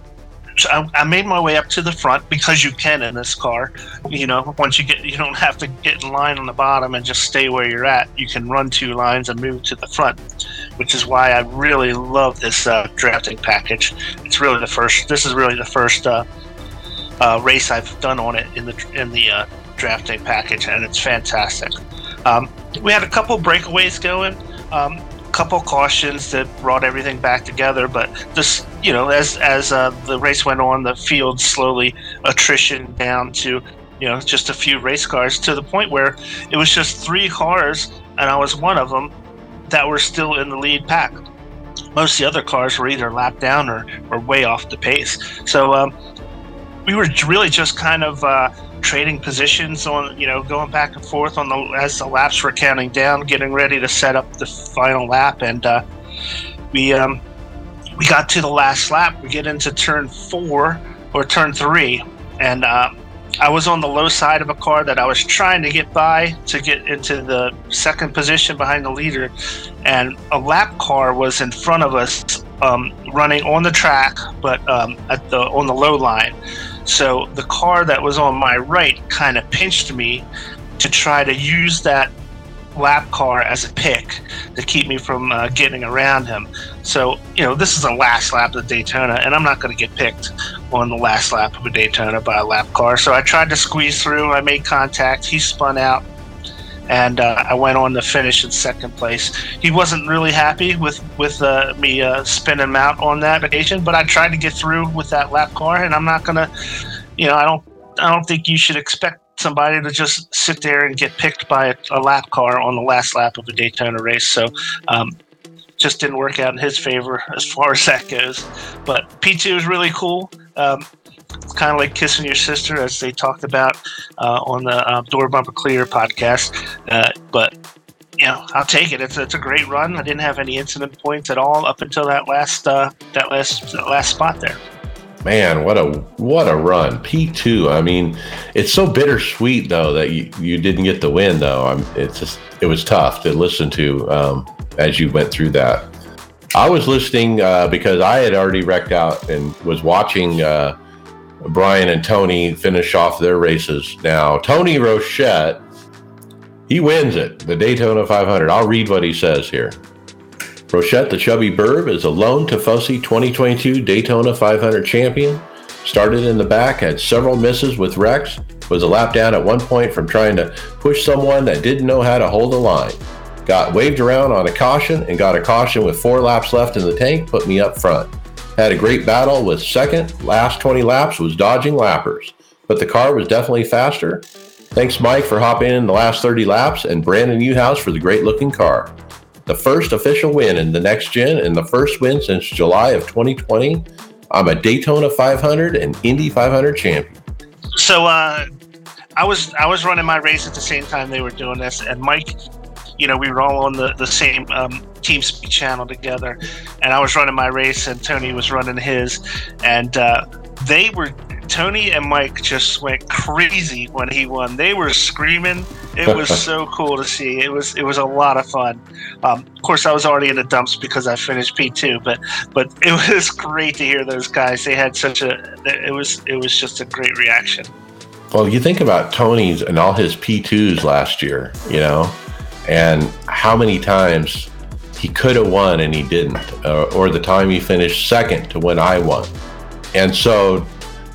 so I, I made my way up to the front because you can in this car. You know, once you get, you don't have to get in line on the bottom and just stay where you're at. You can run two lines and move to the front, which is why I really love this uh, drafting package. It's really the first. This is really the first uh, uh, race I've done on it in the in the uh, drafting package, and it's fantastic. Um, we had a couple breakaways going. Um, couple cautions that brought everything back together. But this, you know, as as uh, the race went on, the field slowly attrition down to you know just a few race cars to the point where it was just three cars, and I was one of them that were still in the lead pack. Most of the other cars were either lapped down or, or way off the pace. So um, we were really just kind of uh, trading positions on you know going back and forth on the as the laps were counting down getting ready to set up the final lap. And uh, we um, we got to the last lap. We get into turn four or turn three. And uh, I was on the low side of a car that I was trying to get by to get into the second position behind the leader. And a lap car was in front of us um, running on the track but um, at the on the low line so the car that was on my right kind of pinched me to try to use that lap car as a pick to keep me from uh, getting around him. So, you know, this is the last lap of the Daytona, and I'm not going to get picked on the last lap of a Daytona by a lap car. So I tried to squeeze through. I made contact. He spun out, and uh, I went on to finish in second place. He wasn't really happy with with uh, me uh, spinning out on that occasion, but I tried to get through with that lap car, and I'm not to, you know, I don't I don't think you should expect somebody to just sit there and get picked by a, a lap car on the last lap of a Daytona race. So, um, just didn't work out in his favor as far as that goes. But P2 is really cool. Um, it's kind of like kissing your sister, as they talked about uh, on the uh, Door Bumper Clear podcast. Uh, but you know, I'll take it. It's, it's a great run. I didn't have any incident points at all up until that last uh, that last that last spot there. Man, what a what a run. P2. I mean, it's so bittersweet though that you, you didn't get the win though. I'm it's just it was tough to listen to um, as you went through that. I was listening uh, because I had already wrecked out and was watching uh, Brian and Tony finish off their races. Now, Tony Rochette, he wins it, the Daytona 500. I'll read what he says here. Rochette the Chubby Burb is a lone Tifosi 2022 Daytona 500 champion. Started in the back, had several misses with wrecks, was a lap down at one point from trying to push someone that didn't know how to hold a line. Got waved around on a caution and got a caution with four laps left in the tank, put me up front. Had a great battle with second, last 20 laps was dodging lappers, but the car was definitely faster. Thanks, Mike, for hopping in the last 30 laps, and Brandon Newhouse for the great looking car the first official win in the next gen and the first win since July of 2020. I'm a Daytona 500 and Indy 500 champion. So uh, I was I was running my race at the same time they were doing this, and Mike, you know, we were all on the the same um, team speak channel together, and I was running my race, and Tony was running his, and uh, they were Tony and Mike just went crazy when he won. They were screaming. It was <laughs> so cool to see. It was it was a lot of fun. Um, of course, I was already in the dumps because I finished P two, but but <laughs> it was great to hear those guys. They had such a it was it was just a great reaction. Well, you think about Tony's and all his P2s last year, you know, and how many times he could have won and he didn't, uh, or the time he finished second to when I won. And so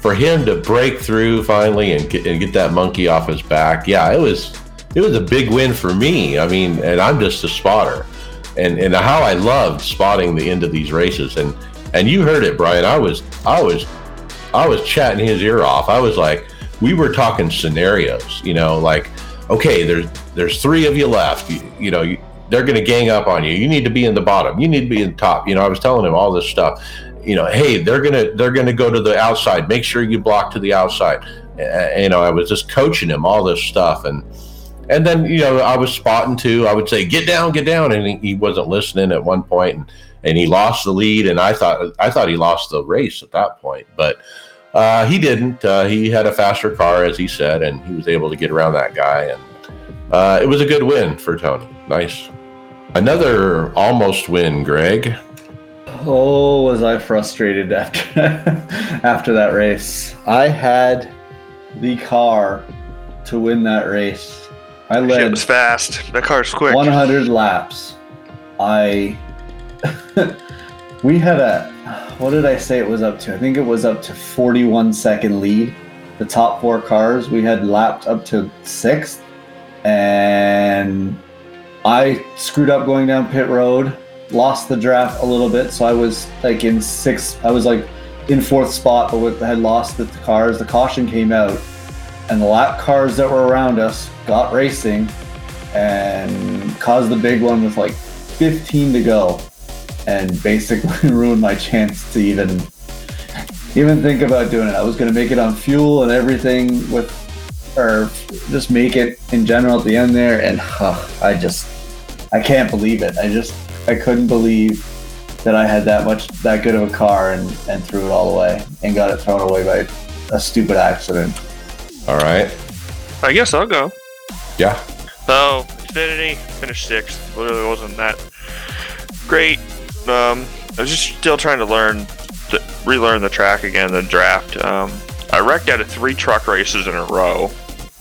for him to break through finally and get, and get that monkey off his back, yeah, it was it was a big win for me. I mean, and I'm just a spotter, and and how I loved spotting the end of these races, and and you heard it, Brian. I was I was I was chatting his ear off. I was like, we were talking scenarios, you know, like, okay, there's there's three of you left, you, you know. You, they're going to gang up on you. You need to be in the bottom. You need to be in the top. You know, I was telling him all this stuff you know, hey, they're gonna they're gonna go to the outside. Make sure you block to the outside. Uh, you know, I was just coaching him all this stuff, and and then you know I was spotting too. I would say, "Get down, get down," and he, he wasn't listening at one point, and, and he lost the lead. And I thought I thought he lost the race at that point, but uh, he didn't. Uh, he had a faster car, as he said, and he was able to get around that guy. And uh, it was a good win for Tony. Nice. Another almost win, Greg. Oh, was I frustrated after <laughs> after that race? I had the car to win that race. I Shit led was fast. That car's quick. 100 laps. I <laughs> we had a what did I say it was up to? I think it was up to 41 second lead. The top four cars we had lapped up to sixth, and I screwed up going down pit road. Lost the draft a little bit, so I was like in sixth. I was like in fourth spot, but with, had lost the cars. The caution came out, and the lap cars that were around us got racing and caused the big one with like 15 to go and basically <laughs> ruined my chance to even even think about doing it. I was going to make it on fuel and everything with or just make it in general at the end there and huh, I just I can't believe it. I just I couldn't believe that I had that much that good of a car and and threw it all away and got it thrown away by a stupid accident. All right. I guess I'll go. Yeah. So, Infinity finished sixth. Literally wasn't that great. Um, I was just still trying to learn, to relearn the track again, the draft. Um, I wrecked out of three truck races in a row,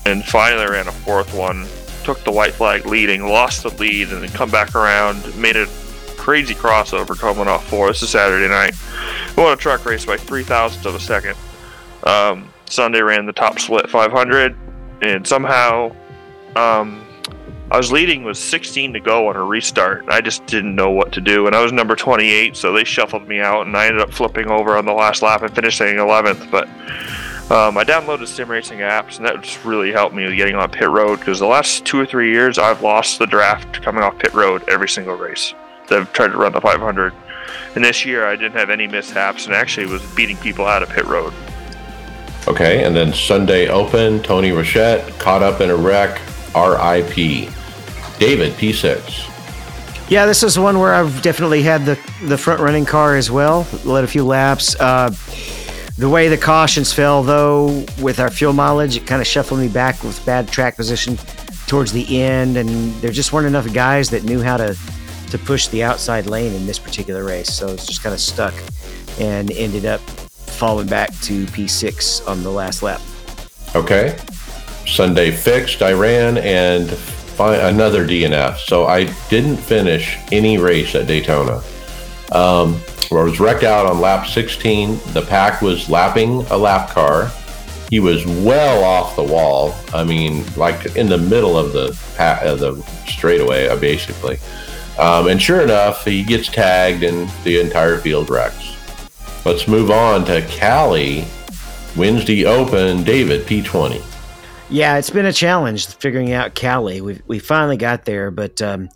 and finally ran a fourth one. Took the white flag leading, lost the lead, and then come back around, made a crazy crossover coming off four. This is Saturday night. Won a truck race by three thousandths of a second. Um, Sunday ran the top split 500, and somehow um, I was leading with 16 to go on a restart. I just didn't know what to do, and I was number 28, so they shuffled me out, and I ended up flipping over on the last lap and finishing 11th. But um, I downloaded sim racing apps, and that just really helped me with getting on pit road because the last two or three years I've lost the draft coming off pit road every single race. I've tried to run the 500, and this year I didn't have any mishaps, and actually was beating people out of pit road. Okay, and then Sunday Open, Tony Rochette caught up in a wreck, RIP. David, P6. Yeah, this is one where I've definitely had the the front running car as well. Led a few laps. Uh, the way the cautions fell, though, with our fuel mileage, it kind of shuffled me back with bad track position towards the end, and there just weren't enough guys that knew how to to push the outside lane in this particular race. So it's just kind of stuck, and ended up falling back to P6 on the last lap. Okay. Sunday fixed, I ran and another DNF. So I didn't finish any race at Daytona. Um, I was wrecked out on lap 16. The pack was lapping a lap car. He was well off the wall. I mean, like in the middle of the the straightaway, uh, basically. Um, and sure enough, he gets tagged, and the entire field wrecks. Let's move on to Cali. Wednesday Open, David P20. Yeah, it's been a challenge figuring out Cali. We we finally got there, but um,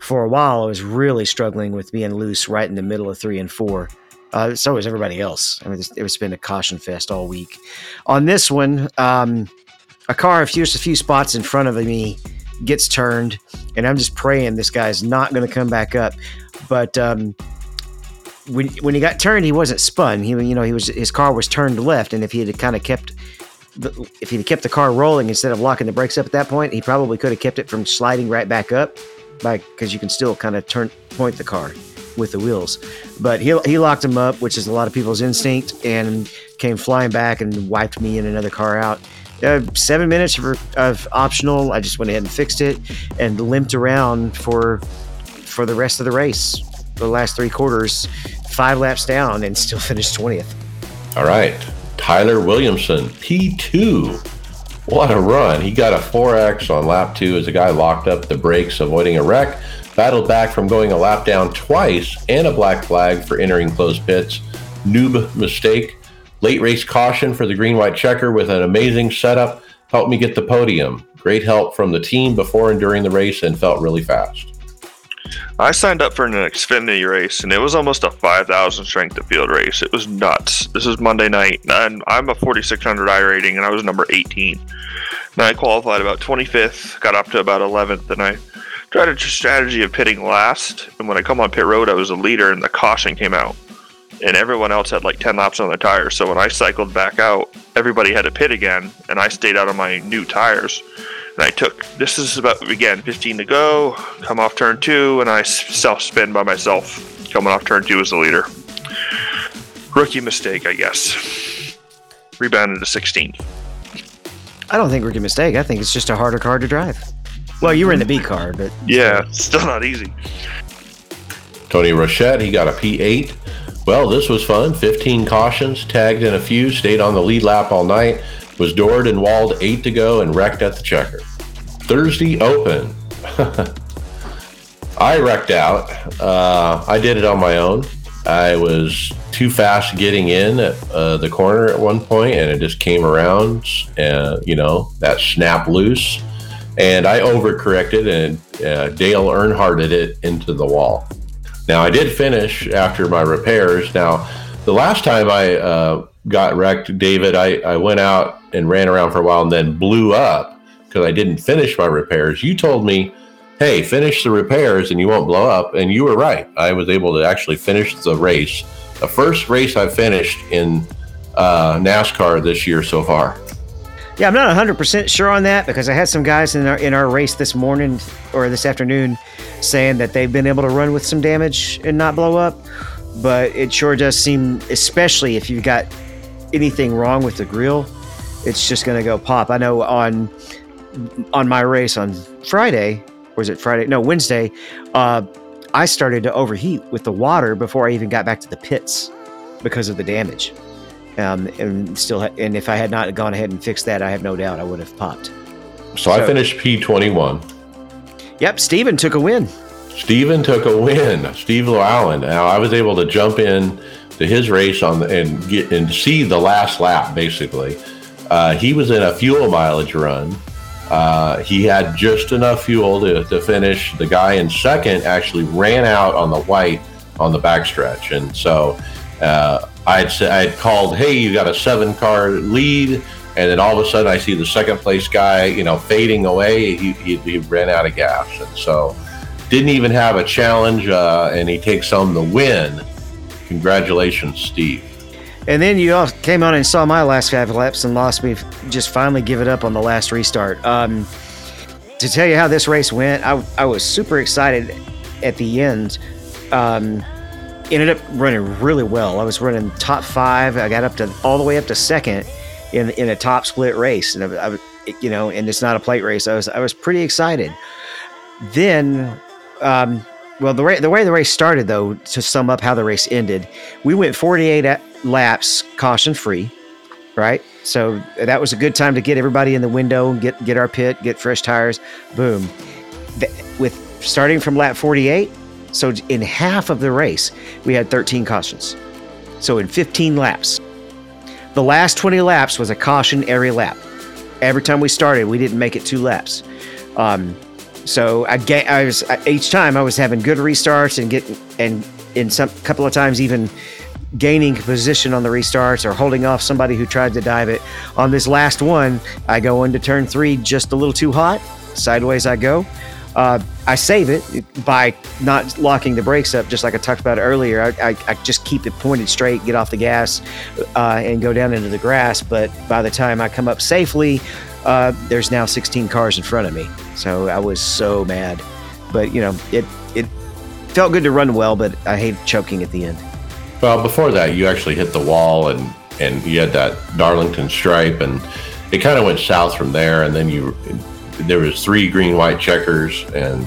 for a while I was really struggling with being loose right in the middle of three and four. Uh, so was everybody else. I mean, it's, it's been a caution fest all week. On this one, um, a car a few, a few spots in front of me gets turned, and I'm just praying this guy's not going to come back up. But um, when when he got turned, he wasn't spun. He you know he was his car was turned left, and if he had kind of kept if he'd kept the car rolling instead of locking the brakes up at that point, he probably could have kept it from sliding right back up, by because you can still kind of turn point the car with the wheels. But he he locked him up, which is a lot of people's instinct, and came flying back and wiped me and another car out. Uh, seven minutes of, of optional. I just went ahead and fixed it and limped around for for the rest of the race. The last three quarters, five laps down, and still <laughs> finished twentieth. All right. Tyler Williamson, P2. What a run. He got a 4X on lap two as the guy locked up the brakes, avoiding a wreck. Battled back from going a lap down twice and a black flag for entering closed pits. Noob mistake. Late race caution for the green white checker with an amazing setup. Helped me get the podium. Great help from the team before and during the race and felt really fast. I signed up for an Xfinity race, and it was almost a 5,000 strength of field race. It was nuts. This is Monday night, and I'm a 4,600 I rating, and I was number 18. And I qualified about 25th, got up to about 11th, and I tried a strategy of pitting last. And when I come on pit road, I was a leader, and the caution came out. And everyone else had like 10 laps on their tires. So when I cycled back out, everybody had to pit again, and I stayed out on my new tires. And I took this is about again 15 to go, come off turn two, and I self spin by myself coming off turn two as the leader. Rookie mistake, I guess. Rebounded to 16. I don't think rookie mistake. I think it's just a harder car to drive. Well, you were in the B car, but <laughs> Yeah, still not easy. Tony Rochette, he got a P8. Well, this was fun. 15 cautions, tagged in a few, stayed on the lead lap all night, was doored and walled eight to go, and wrecked at the checker. Thursday Open. <laughs> I wrecked out. Uh, I did it on my own. I was too fast getting in at uh, the corner at one point, and it just came around, and you know that snap loose, and I overcorrected, and uh, Dale Earnhardted it into the wall. Now I did finish after my repairs. Now the last time I uh, got wrecked, David, I, I went out and ran around for a while and then blew up because I didn't finish my repairs. You told me, hey, finish the repairs and you won't blow up. And you were right. I was able to actually finish the race. The first race I finished in uh, NASCAR this year so far. yeah, I'm not 100 percent sure on that because I had some guys in our in our race this morning or this afternoon saying that they've been able to run with some damage and not blow up. But it sure does seem, especially if you've got anything wrong with the grill, it's just going to go pop. I know on on my race on Friday, or was it Friday? No, Wednesday. Uh, I started to overheat with the water before I even got back to the pits because of the damage. Um, and still, ha- and if I had not gone ahead and fixed that, I have no doubt I would have popped. So, I finished P21. Yep, Steven took a win. Steven took a win. Steve Llewellyn. Now I was able to jump in to his race on the, and get and see the last lap. Basically, uh, he was in a fuel mileage run. Uh, he had just enough fuel to, to finish. The guy in second actually ran out on the white on the backstretch, and so uh, I'd say I'd called, "Hey, you got a seven car lead." And then all of a sudden, I see the second place guy, you know, fading away. He, he, he ran out of gas, and so didn't even have a challenge, uh, and he takes home the win. Congratulations, Steve. And then you all came on and saw my last five laps and lost me. Just finally give it up on the last restart. Um, to tell you how this race went, I, I was super excited at the end. Um, ended up running really well. I was running top five. I got up to all the way up to second in in a top split race, and I, I you know, and it's not a plate race. I was I was pretty excited. Then, um, well, the, the way the race started, though, to sum up how the race ended, we went 48 a- laps caution free, right? So that was a good time to get everybody in the window, get get our pit, get fresh tires. Boom. Th- with starting from lap 48, so in half of the race, we had 13 cautions. So in 15 laps, the last 20 laps was a caution every lap. Every time we started, we didn't make it two laps. Um, so I, ga- I was each time I was having good restarts and get and in some couple of times even gaining position on the restarts or holding off somebody who tried to dive it. On this last one, I go into turn three just a little too hot. Sideways I go. Uh, I save it by not locking the brakes up, just like I talked about earlier. I, I, I just keep it pointed straight, get off the gas, uh, and go down into the grass. But by the time I come up safely, uh, there's now 16 cars in front of me. So I was so mad. But you know, it it felt good to run well, but I hate choking at the end. Well, before that, you actually hit the wall, and and you had that Darlington stripe, and it kind of went south from there, and then you there was three green white checkers, and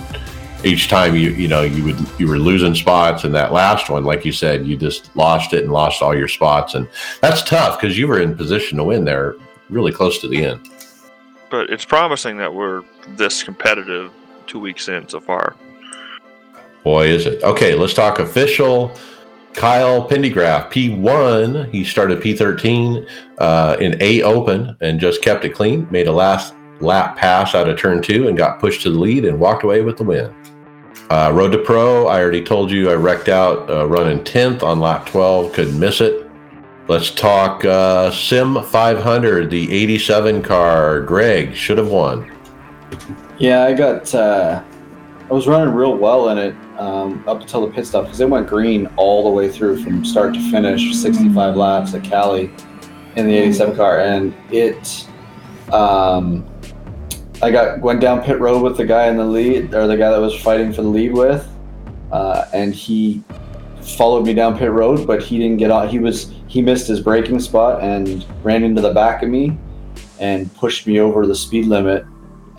each time you you know you would you were losing spots, and that last one, like you said, you just lost it and lost all your spots, and that's tough because you were in position to win there, really close to the end. But it's promising that we're this competitive two weeks in so far. Boy, is it. Okay, let's talk official. Kyle Pendygraft, P1. He started P13 uh, in A Open and just kept it clean. Made a last lap pass out of turn two and got pushed to the lead and walked away with the win. Uh, Road to Pro, I already told you I wrecked out uh, running 10th on lap 12, couldn't miss it. Let's talk uh, Sim 500, the 87 car. Greg should have won. Yeah, I got. Uh, I was running real well in it um, up until the pit stop because it went green all the way through from start to finish, 65 laps at Cali in the 87 car, and it. Um, I got went down pit road with the guy in the lead, or the guy that was fighting for the lead with, uh, and he followed me down pit road, but he didn't get on. He was he missed his braking spot and ran into the back of me, and pushed me over the speed limit,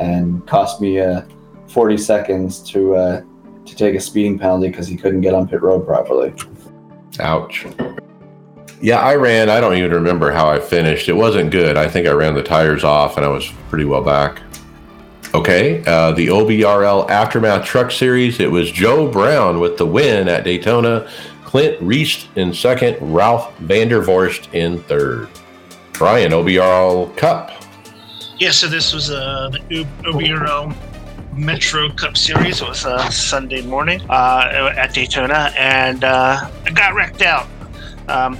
and cost me uh, 40 seconds to uh, to take a speeding penalty because he couldn't get on pit road properly. Ouch. Yeah, I ran. I don't even remember how I finished. It wasn't good. I think I ran the tires off and I was pretty well back. Okay, uh, the OBRL Aftermath Truck Series. It was Joe Brown with the win at Daytona, Clint Reist in second, Ralph Vandervorst in third. Brian, OBRL Cup. Yeah, so this was uh, the OBRL Metro Cup Series. It was uh, Sunday morning uh, at Daytona, and uh, I got wrecked out. Um,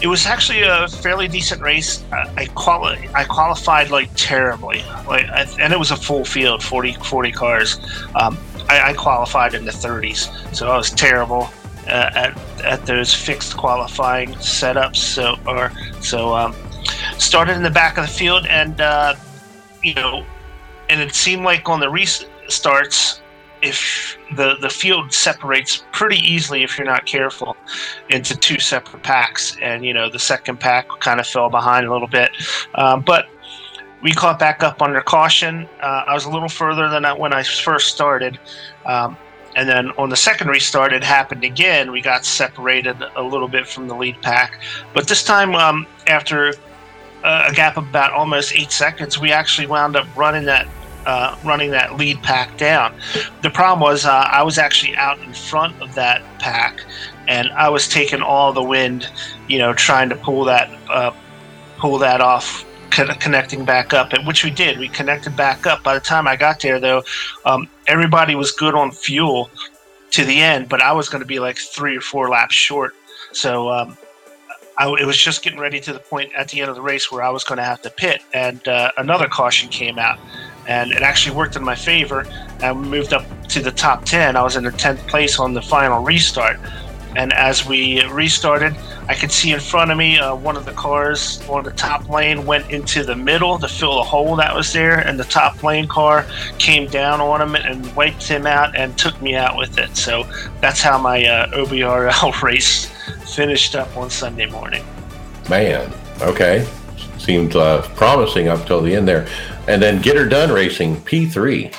it was actually a fairly decent race. I, quali- I qualified like terribly, like, I, and it was a full field, 40, 40 cars. Um, I, I qualified in the 30s, so I was terrible at, at those fixed qualifying setups. So, or so um, started in the back of the field, and uh, you know, and it seemed like on the restarts, if the the field separates pretty easily if you're not careful into two separate packs, and you know the second pack kind of fell behind a little bit, um, but we caught back up under caution. Uh, I was a little further than I, when I first started. Um, and then on the second restart, it happened again. We got separated a little bit from the lead pack. But this time, um, after a gap of about almost eight seconds, we actually wound up running that uh, running that lead pack down. The problem was uh, I was actually out in front of that pack, and I was taking all the wind, you know, trying to pull that uh, pull that off, connecting back up, which we did. We connected back up. By the time I got there, though, um, everybody was good on fuel to the end, but I was going to be like three or four laps short. So um, I, it was just getting ready to the point at the end of the race where I was going to have to pit, and uh, another caution came out, and it actually worked in my favor. I moved up to the top 10. I was in the 10th place on the final restart. And as we restarted, I could see in front of me uh, one of the cars on the top lane went into the middle to fill a hole that was there, and the top lane car came down on him and wiped him out and took me out with it. So that's how my uh, OBRL <laughs> race finished up on Sunday morning. Man, okay. Seemed uh, promising up till the end there. And then Get Her Done Racing, P3.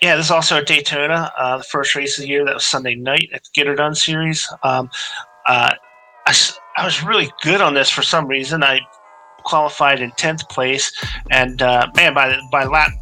Yeah, this is also at Daytona, uh, the first race of the year. That was Sunday night at the Get Her Done series. Um, uh, I, I was really good on this for some reason. I qualified in 10th place, and uh, man, by, by lap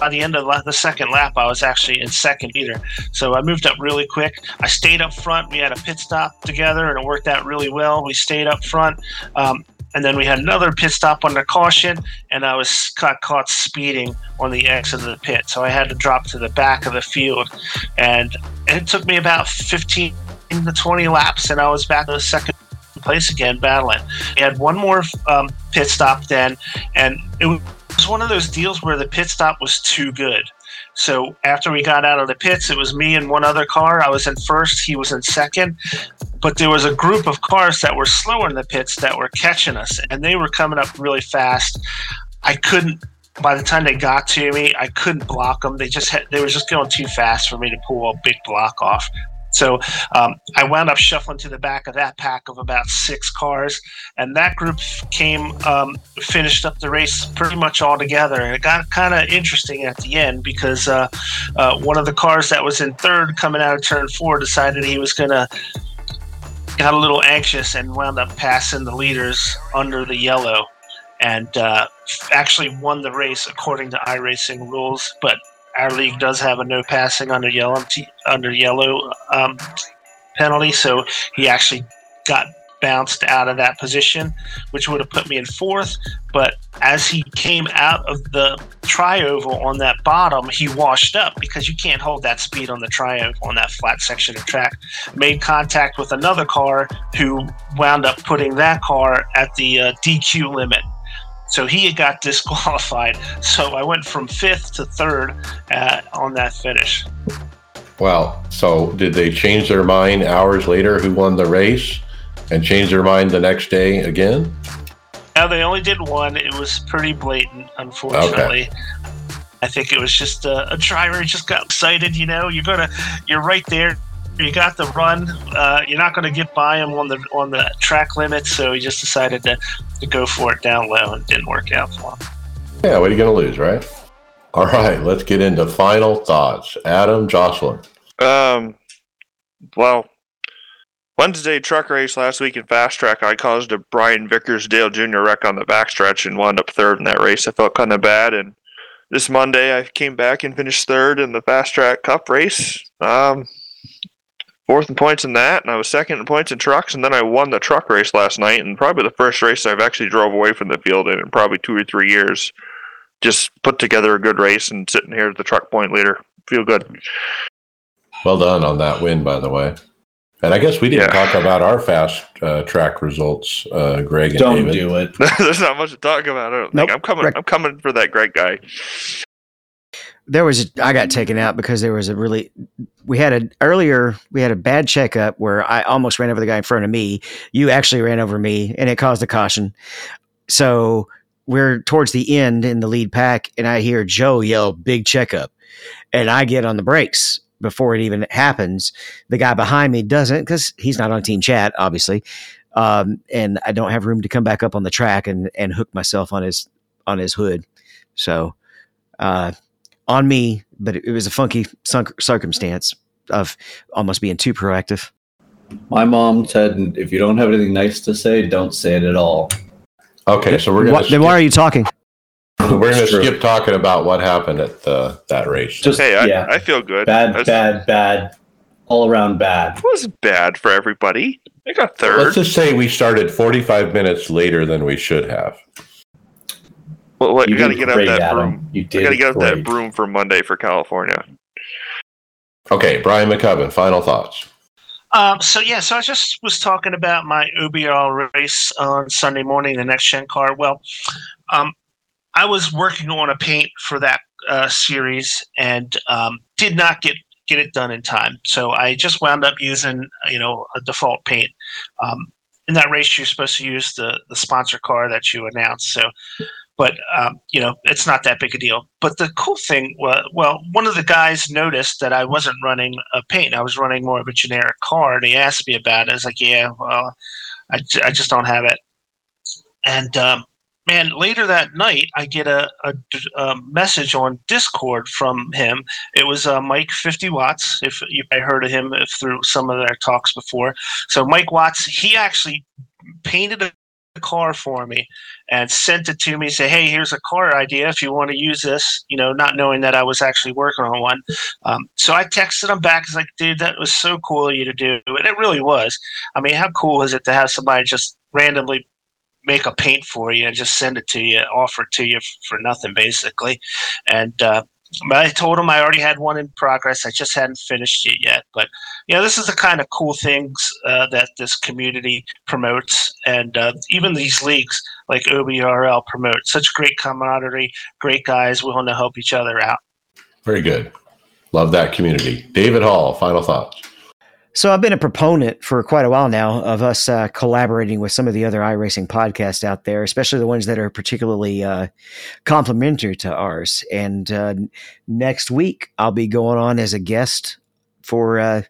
by the end of the second lap, I was actually in second either. So I moved up really quick. I stayed up front. We had a pit stop together, and it worked out really well. We stayed up front. Um, and then we had another pit stop under caution, and I was got caught speeding on the exit of the pit. So I had to drop to the back of the field, and it took me about 15 to 20 laps, and I was back in the second place again, battling. We had one more um, pit stop then, and it was one of those deals where the pit stop was too good. So after we got out of the pits, it was me and one other car. I was in first, he was in second. But there was a group of cars that were slower in the pits that were catching us, and they were coming up really fast. I couldn't. By the time they got to me, I couldn't block them. They just had, they were just going too fast for me to pull a big block off. So um, I wound up shuffling to the back of that pack of about six cars, and that group came um, finished up the race pretty much all together. And it got kind of interesting at the end because uh, uh, one of the cars that was in third coming out of turn four decided he was going to got a little anxious and wound up passing the leaders under the yellow and uh, actually won the race according to iRacing rules. But our league does have a no passing under yellow under yellow um, penalty, so he actually got bounced out of that position, which would have put me in fourth. But as he came out of the trioval on that bottom, he washed up because you can't hold that speed on the trioval on that flat section of track. Made contact with another car who wound up putting that car at the uh, DQ limit. So he got disqualified. <laughs> So I went from fifth to third uh, on that finish. Well, so did they change their mind hours later who won the race and change their mind the next day again? No, they only did one. It was pretty blatant, unfortunately. Okay. I think it was just a, a driver just got excited. You know, you're gonna, you're right there. You got the run. Uh, you're not going to get by him on the on the track limit, so he just decided to, to go for it down low, and didn't work out for him. Yeah, what are you going to lose, right? All right, let's get into final thoughts. Adam Josselyn. Um, well, Wednesday truck race last week in fast track, I caused a Brian Vickers Dale Jr. wreck on the backstretch and wound up third in that race. I felt kind of bad, and this Monday I came back and finished third in the fast track cup race. Um, fourth in points in that, and I was second in points in trucks, and then I won the truck race last night, and probably the first race I've actually drove away from the field in, in probably two or three years. Just put together a good race and sitting here as the truck point leader. Feel good. Well done on that win, by the way. And I guess we didn't Yeah. talk about our fast uh, track results, uh, Greg and Don't David. do it. <laughs> There's not much to talk about. I don't Nope. think. I'm coming. Right. I'm coming for that Greg guy. There was I got taken out because there was a really we had a earlier we had a bad checkup where I almost ran over the guy in front of me. You actually ran over me and it caused a caution. So we're towards the end in the lead pack and I hear Joe yell big checkup and I get on the brakes before it even happens. The guy behind me doesn't because he's not on team chat, obviously. Um, and I don't have room to come back up on the track and, and hook myself on his on his hood. So uh, on me, but it, it was a funky cir- circumstance of almost being too proactive. My mom said, if you don't have anything nice to say, don't say it at all. Okay, so we're gonna then why are you talking? <laughs> we're gonna skip talking about what happened at the, that race. Just Hey, I, yeah, I feel good. bad, That's- bad, bad, all around bad. It wasn't bad for everybody. I got third. Let's just say we started 45 minutes later than we should have. Well, what, you, got to get up that Adam. broom. You You did got to get up that great. broom for Monday for California. Okay, Brian Maccubbin, final thoughts. Um, so yeah, so I just was talking about my OBR race on Sunday morning, the next gen car. Well, um, I was working on a paint for that uh, series and um, did not get get it done in time. So I just wound up using you know a default paint. Um, in that race, you're supposed to use the the sponsor car that you announced. So. But um, you know it's not that big a deal. But the cool thing, well, one of the guys noticed that I wasn't running a paint. I was running more of a generic car, and he asked me about it. I was like, "Yeah, well, I, I just don't have it." And um, man, later that night, I get a, a, a message on Discord from him. It was uh, Mike Fifty Watts. If you I heard of him through some of their talks before, so Mike Watts, he actually painted a car for me and sent it to me. Say, hey, here's a car idea if you want to use this. You know, not knowing that I was actually working on one. Um, so I texted him back. It's like, dude, that was so cool of you to do, and it really was. I mean, how cool is it to have somebody just randomly make a paint for you and just send it to you, offer it to you for nothing, basically. And uh, but I told him I already had one in progress. I just hadn't finished it yet. But you know, this is the kind of cool things uh, that this community promotes, and uh, even these leagues like OBRL promote. Such great camaraderie, great guys willing to help each other out. Very good. Love that community. David Hall, final thoughts. So I've been a proponent for quite a while now of us uh, collaborating with some of the other iRacing podcasts out there, especially the ones that are particularly uh, complementary to ours. And uh, next week, I'll be going on as a guest for uh,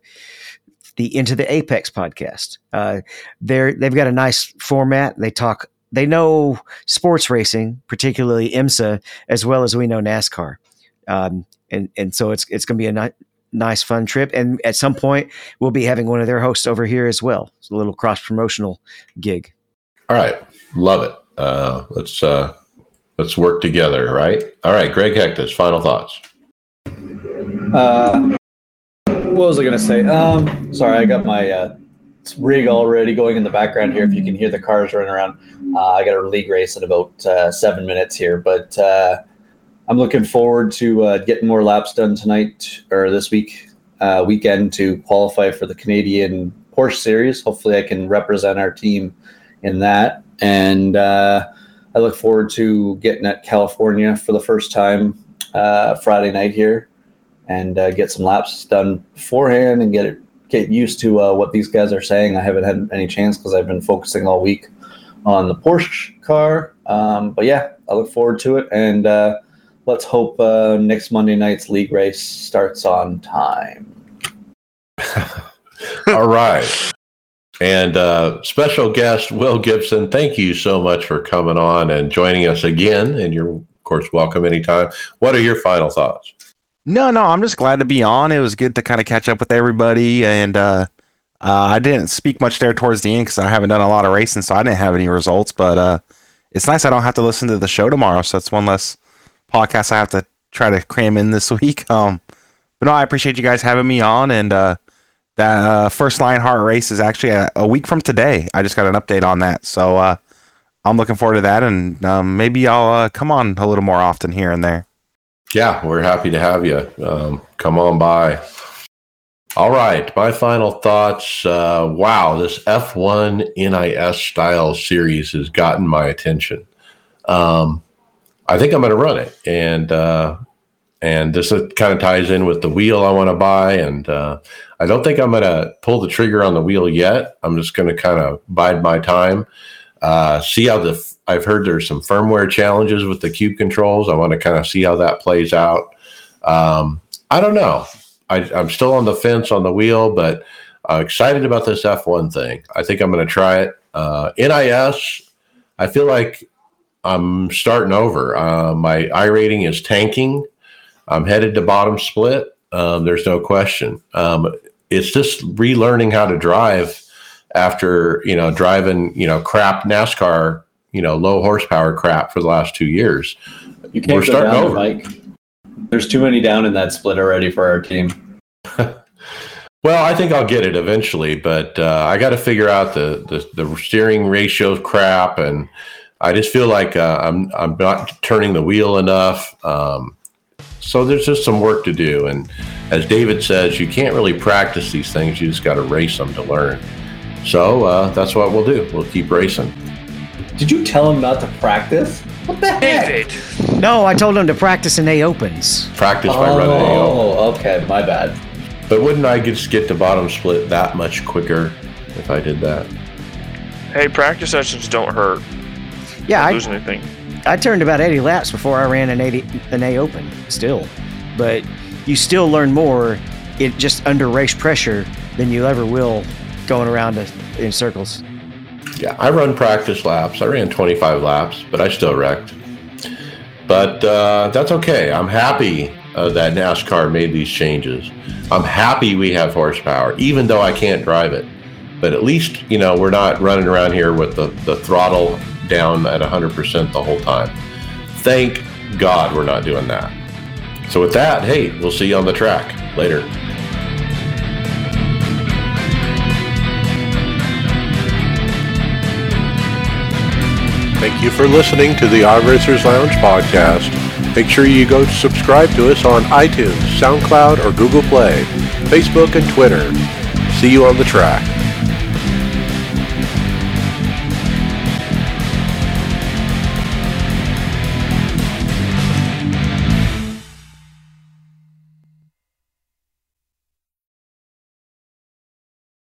the Into the Apex podcast. Uh, they're they've got a nice format. They talk. They know sports racing, particularly IMSA, as well as we know NASCAR. Um, and and so it's it's going to be a ni- nice fun trip. And at some point, we'll be having one of their hosts over here as well. It's a little cross promotional gig. All right, love it. Uh, let's uh, let's work together, right? All right, Greg Hecktus, final thoughts. Uh, what was I gonna say? Um, sorry, I got my uh, rig already going in the background here. If you can hear the cars running around, uh, I got a league race in about uh, seven minutes here, but uh, I'm looking forward to uh, getting more laps done tonight or this week uh, weekend to qualify for the Canadian Porsche Series. Hopefully, I can represent our team in that, and uh, I look forward to getting at California for the first time Friday night here and get some laps done beforehand and get it get used to uh, what these guys are saying. I haven't had any chance because I've been focusing all week on the Porsche car. Um, but yeah, I look forward to it, and uh, let's hope uh, next Monday night's league race starts on time. <laughs> all right. And uh, special guest Will Gibson, thank you so much for coming on and joining us again. And you're, of course, welcome anytime. What are your final thoughts? No, no, I'm just glad to be on. It was good to kind of catch up with everybody, and uh, uh, I didn't speak much there towards the end because I haven't done a lot of racing, so I didn't have any results. But uh, it's nice I don't have to listen to the show tomorrow, so that's one less podcast I have to try to cram in this <laughs> week. Um, but no, I appreciate you guys having me on, and uh, that uh, first Lionheart race is actually a, a, week from today. I just got an update on that, so uh, I'm looking forward to that, and um, maybe I'll uh, come on a little more often here and there. Yeah, we're happy to have you. Um, come on by. All right, my final thoughts. Uh, wow, this F1 NIS style series has gotten my attention. Um, I think I'm going to run it, and uh, and this kind of ties in with the wheel I want to buy. And uh, I don't think I'm going to pull the trigger on the wheel yet. I'm just going to kind of bide my time, uh, see how the I've heard there's some firmware challenges with the cube controls. I want to kind of see how that plays out. Um, I don't know. I, am still on the fence on the wheel, but uh, excited about this F1 thing. I think I'm going to try it. Uh, NIS, I feel like I'm starting over. Uh, my iRating is tanking. I'm headed to bottom split. Um, there's no question. Um, it's just relearning how to drive after you know driving you know crap NASCAR you know low horsepower crap for the last two years. You can't We're starting down, over. Mike. There's too many down in that split already for our team. <laughs> well, I think I'll get it eventually, but uh, I got to figure out the, the, the steering ratio crap, and I just feel like uh, I'm I'm not turning the wheel enough. Um, so there's just some work to do, and as David says, you can't really practice these things. You just got to race them to learn. So uh, that's what we'll do. We'll keep racing. Did you tell him not to practice? What the heck? David. No, I told him to practice in A opens. Practice by running A Oh, okay, my bad. But wouldn't I just get to bottom split that much quicker if I did that? Hey, practice sessions don't hurt. Yeah, I lose anything. I turned about 80 laps before I ran an 80 an A open. Still, but you still learn more it just under race pressure than you ever will going around in circles. Yeah, I run practice laps. I ran 25 laps, but I still wrecked. But uh, that's okay. I'm happy uh, that NASCAR made these changes. I'm happy we have horsepower, even though I can't drive it. But at least, you know, we're not running around here with the, the throttle down at 100% the whole time. Thank God we're not doing that. So, with that, hey, we'll see you on the track later. Thank you for listening to the iRacers Lounge podcast. Make sure you go subscribe to us on iTunes, SoundCloud, or Google Play, Facebook, and Twitter. See you on the track.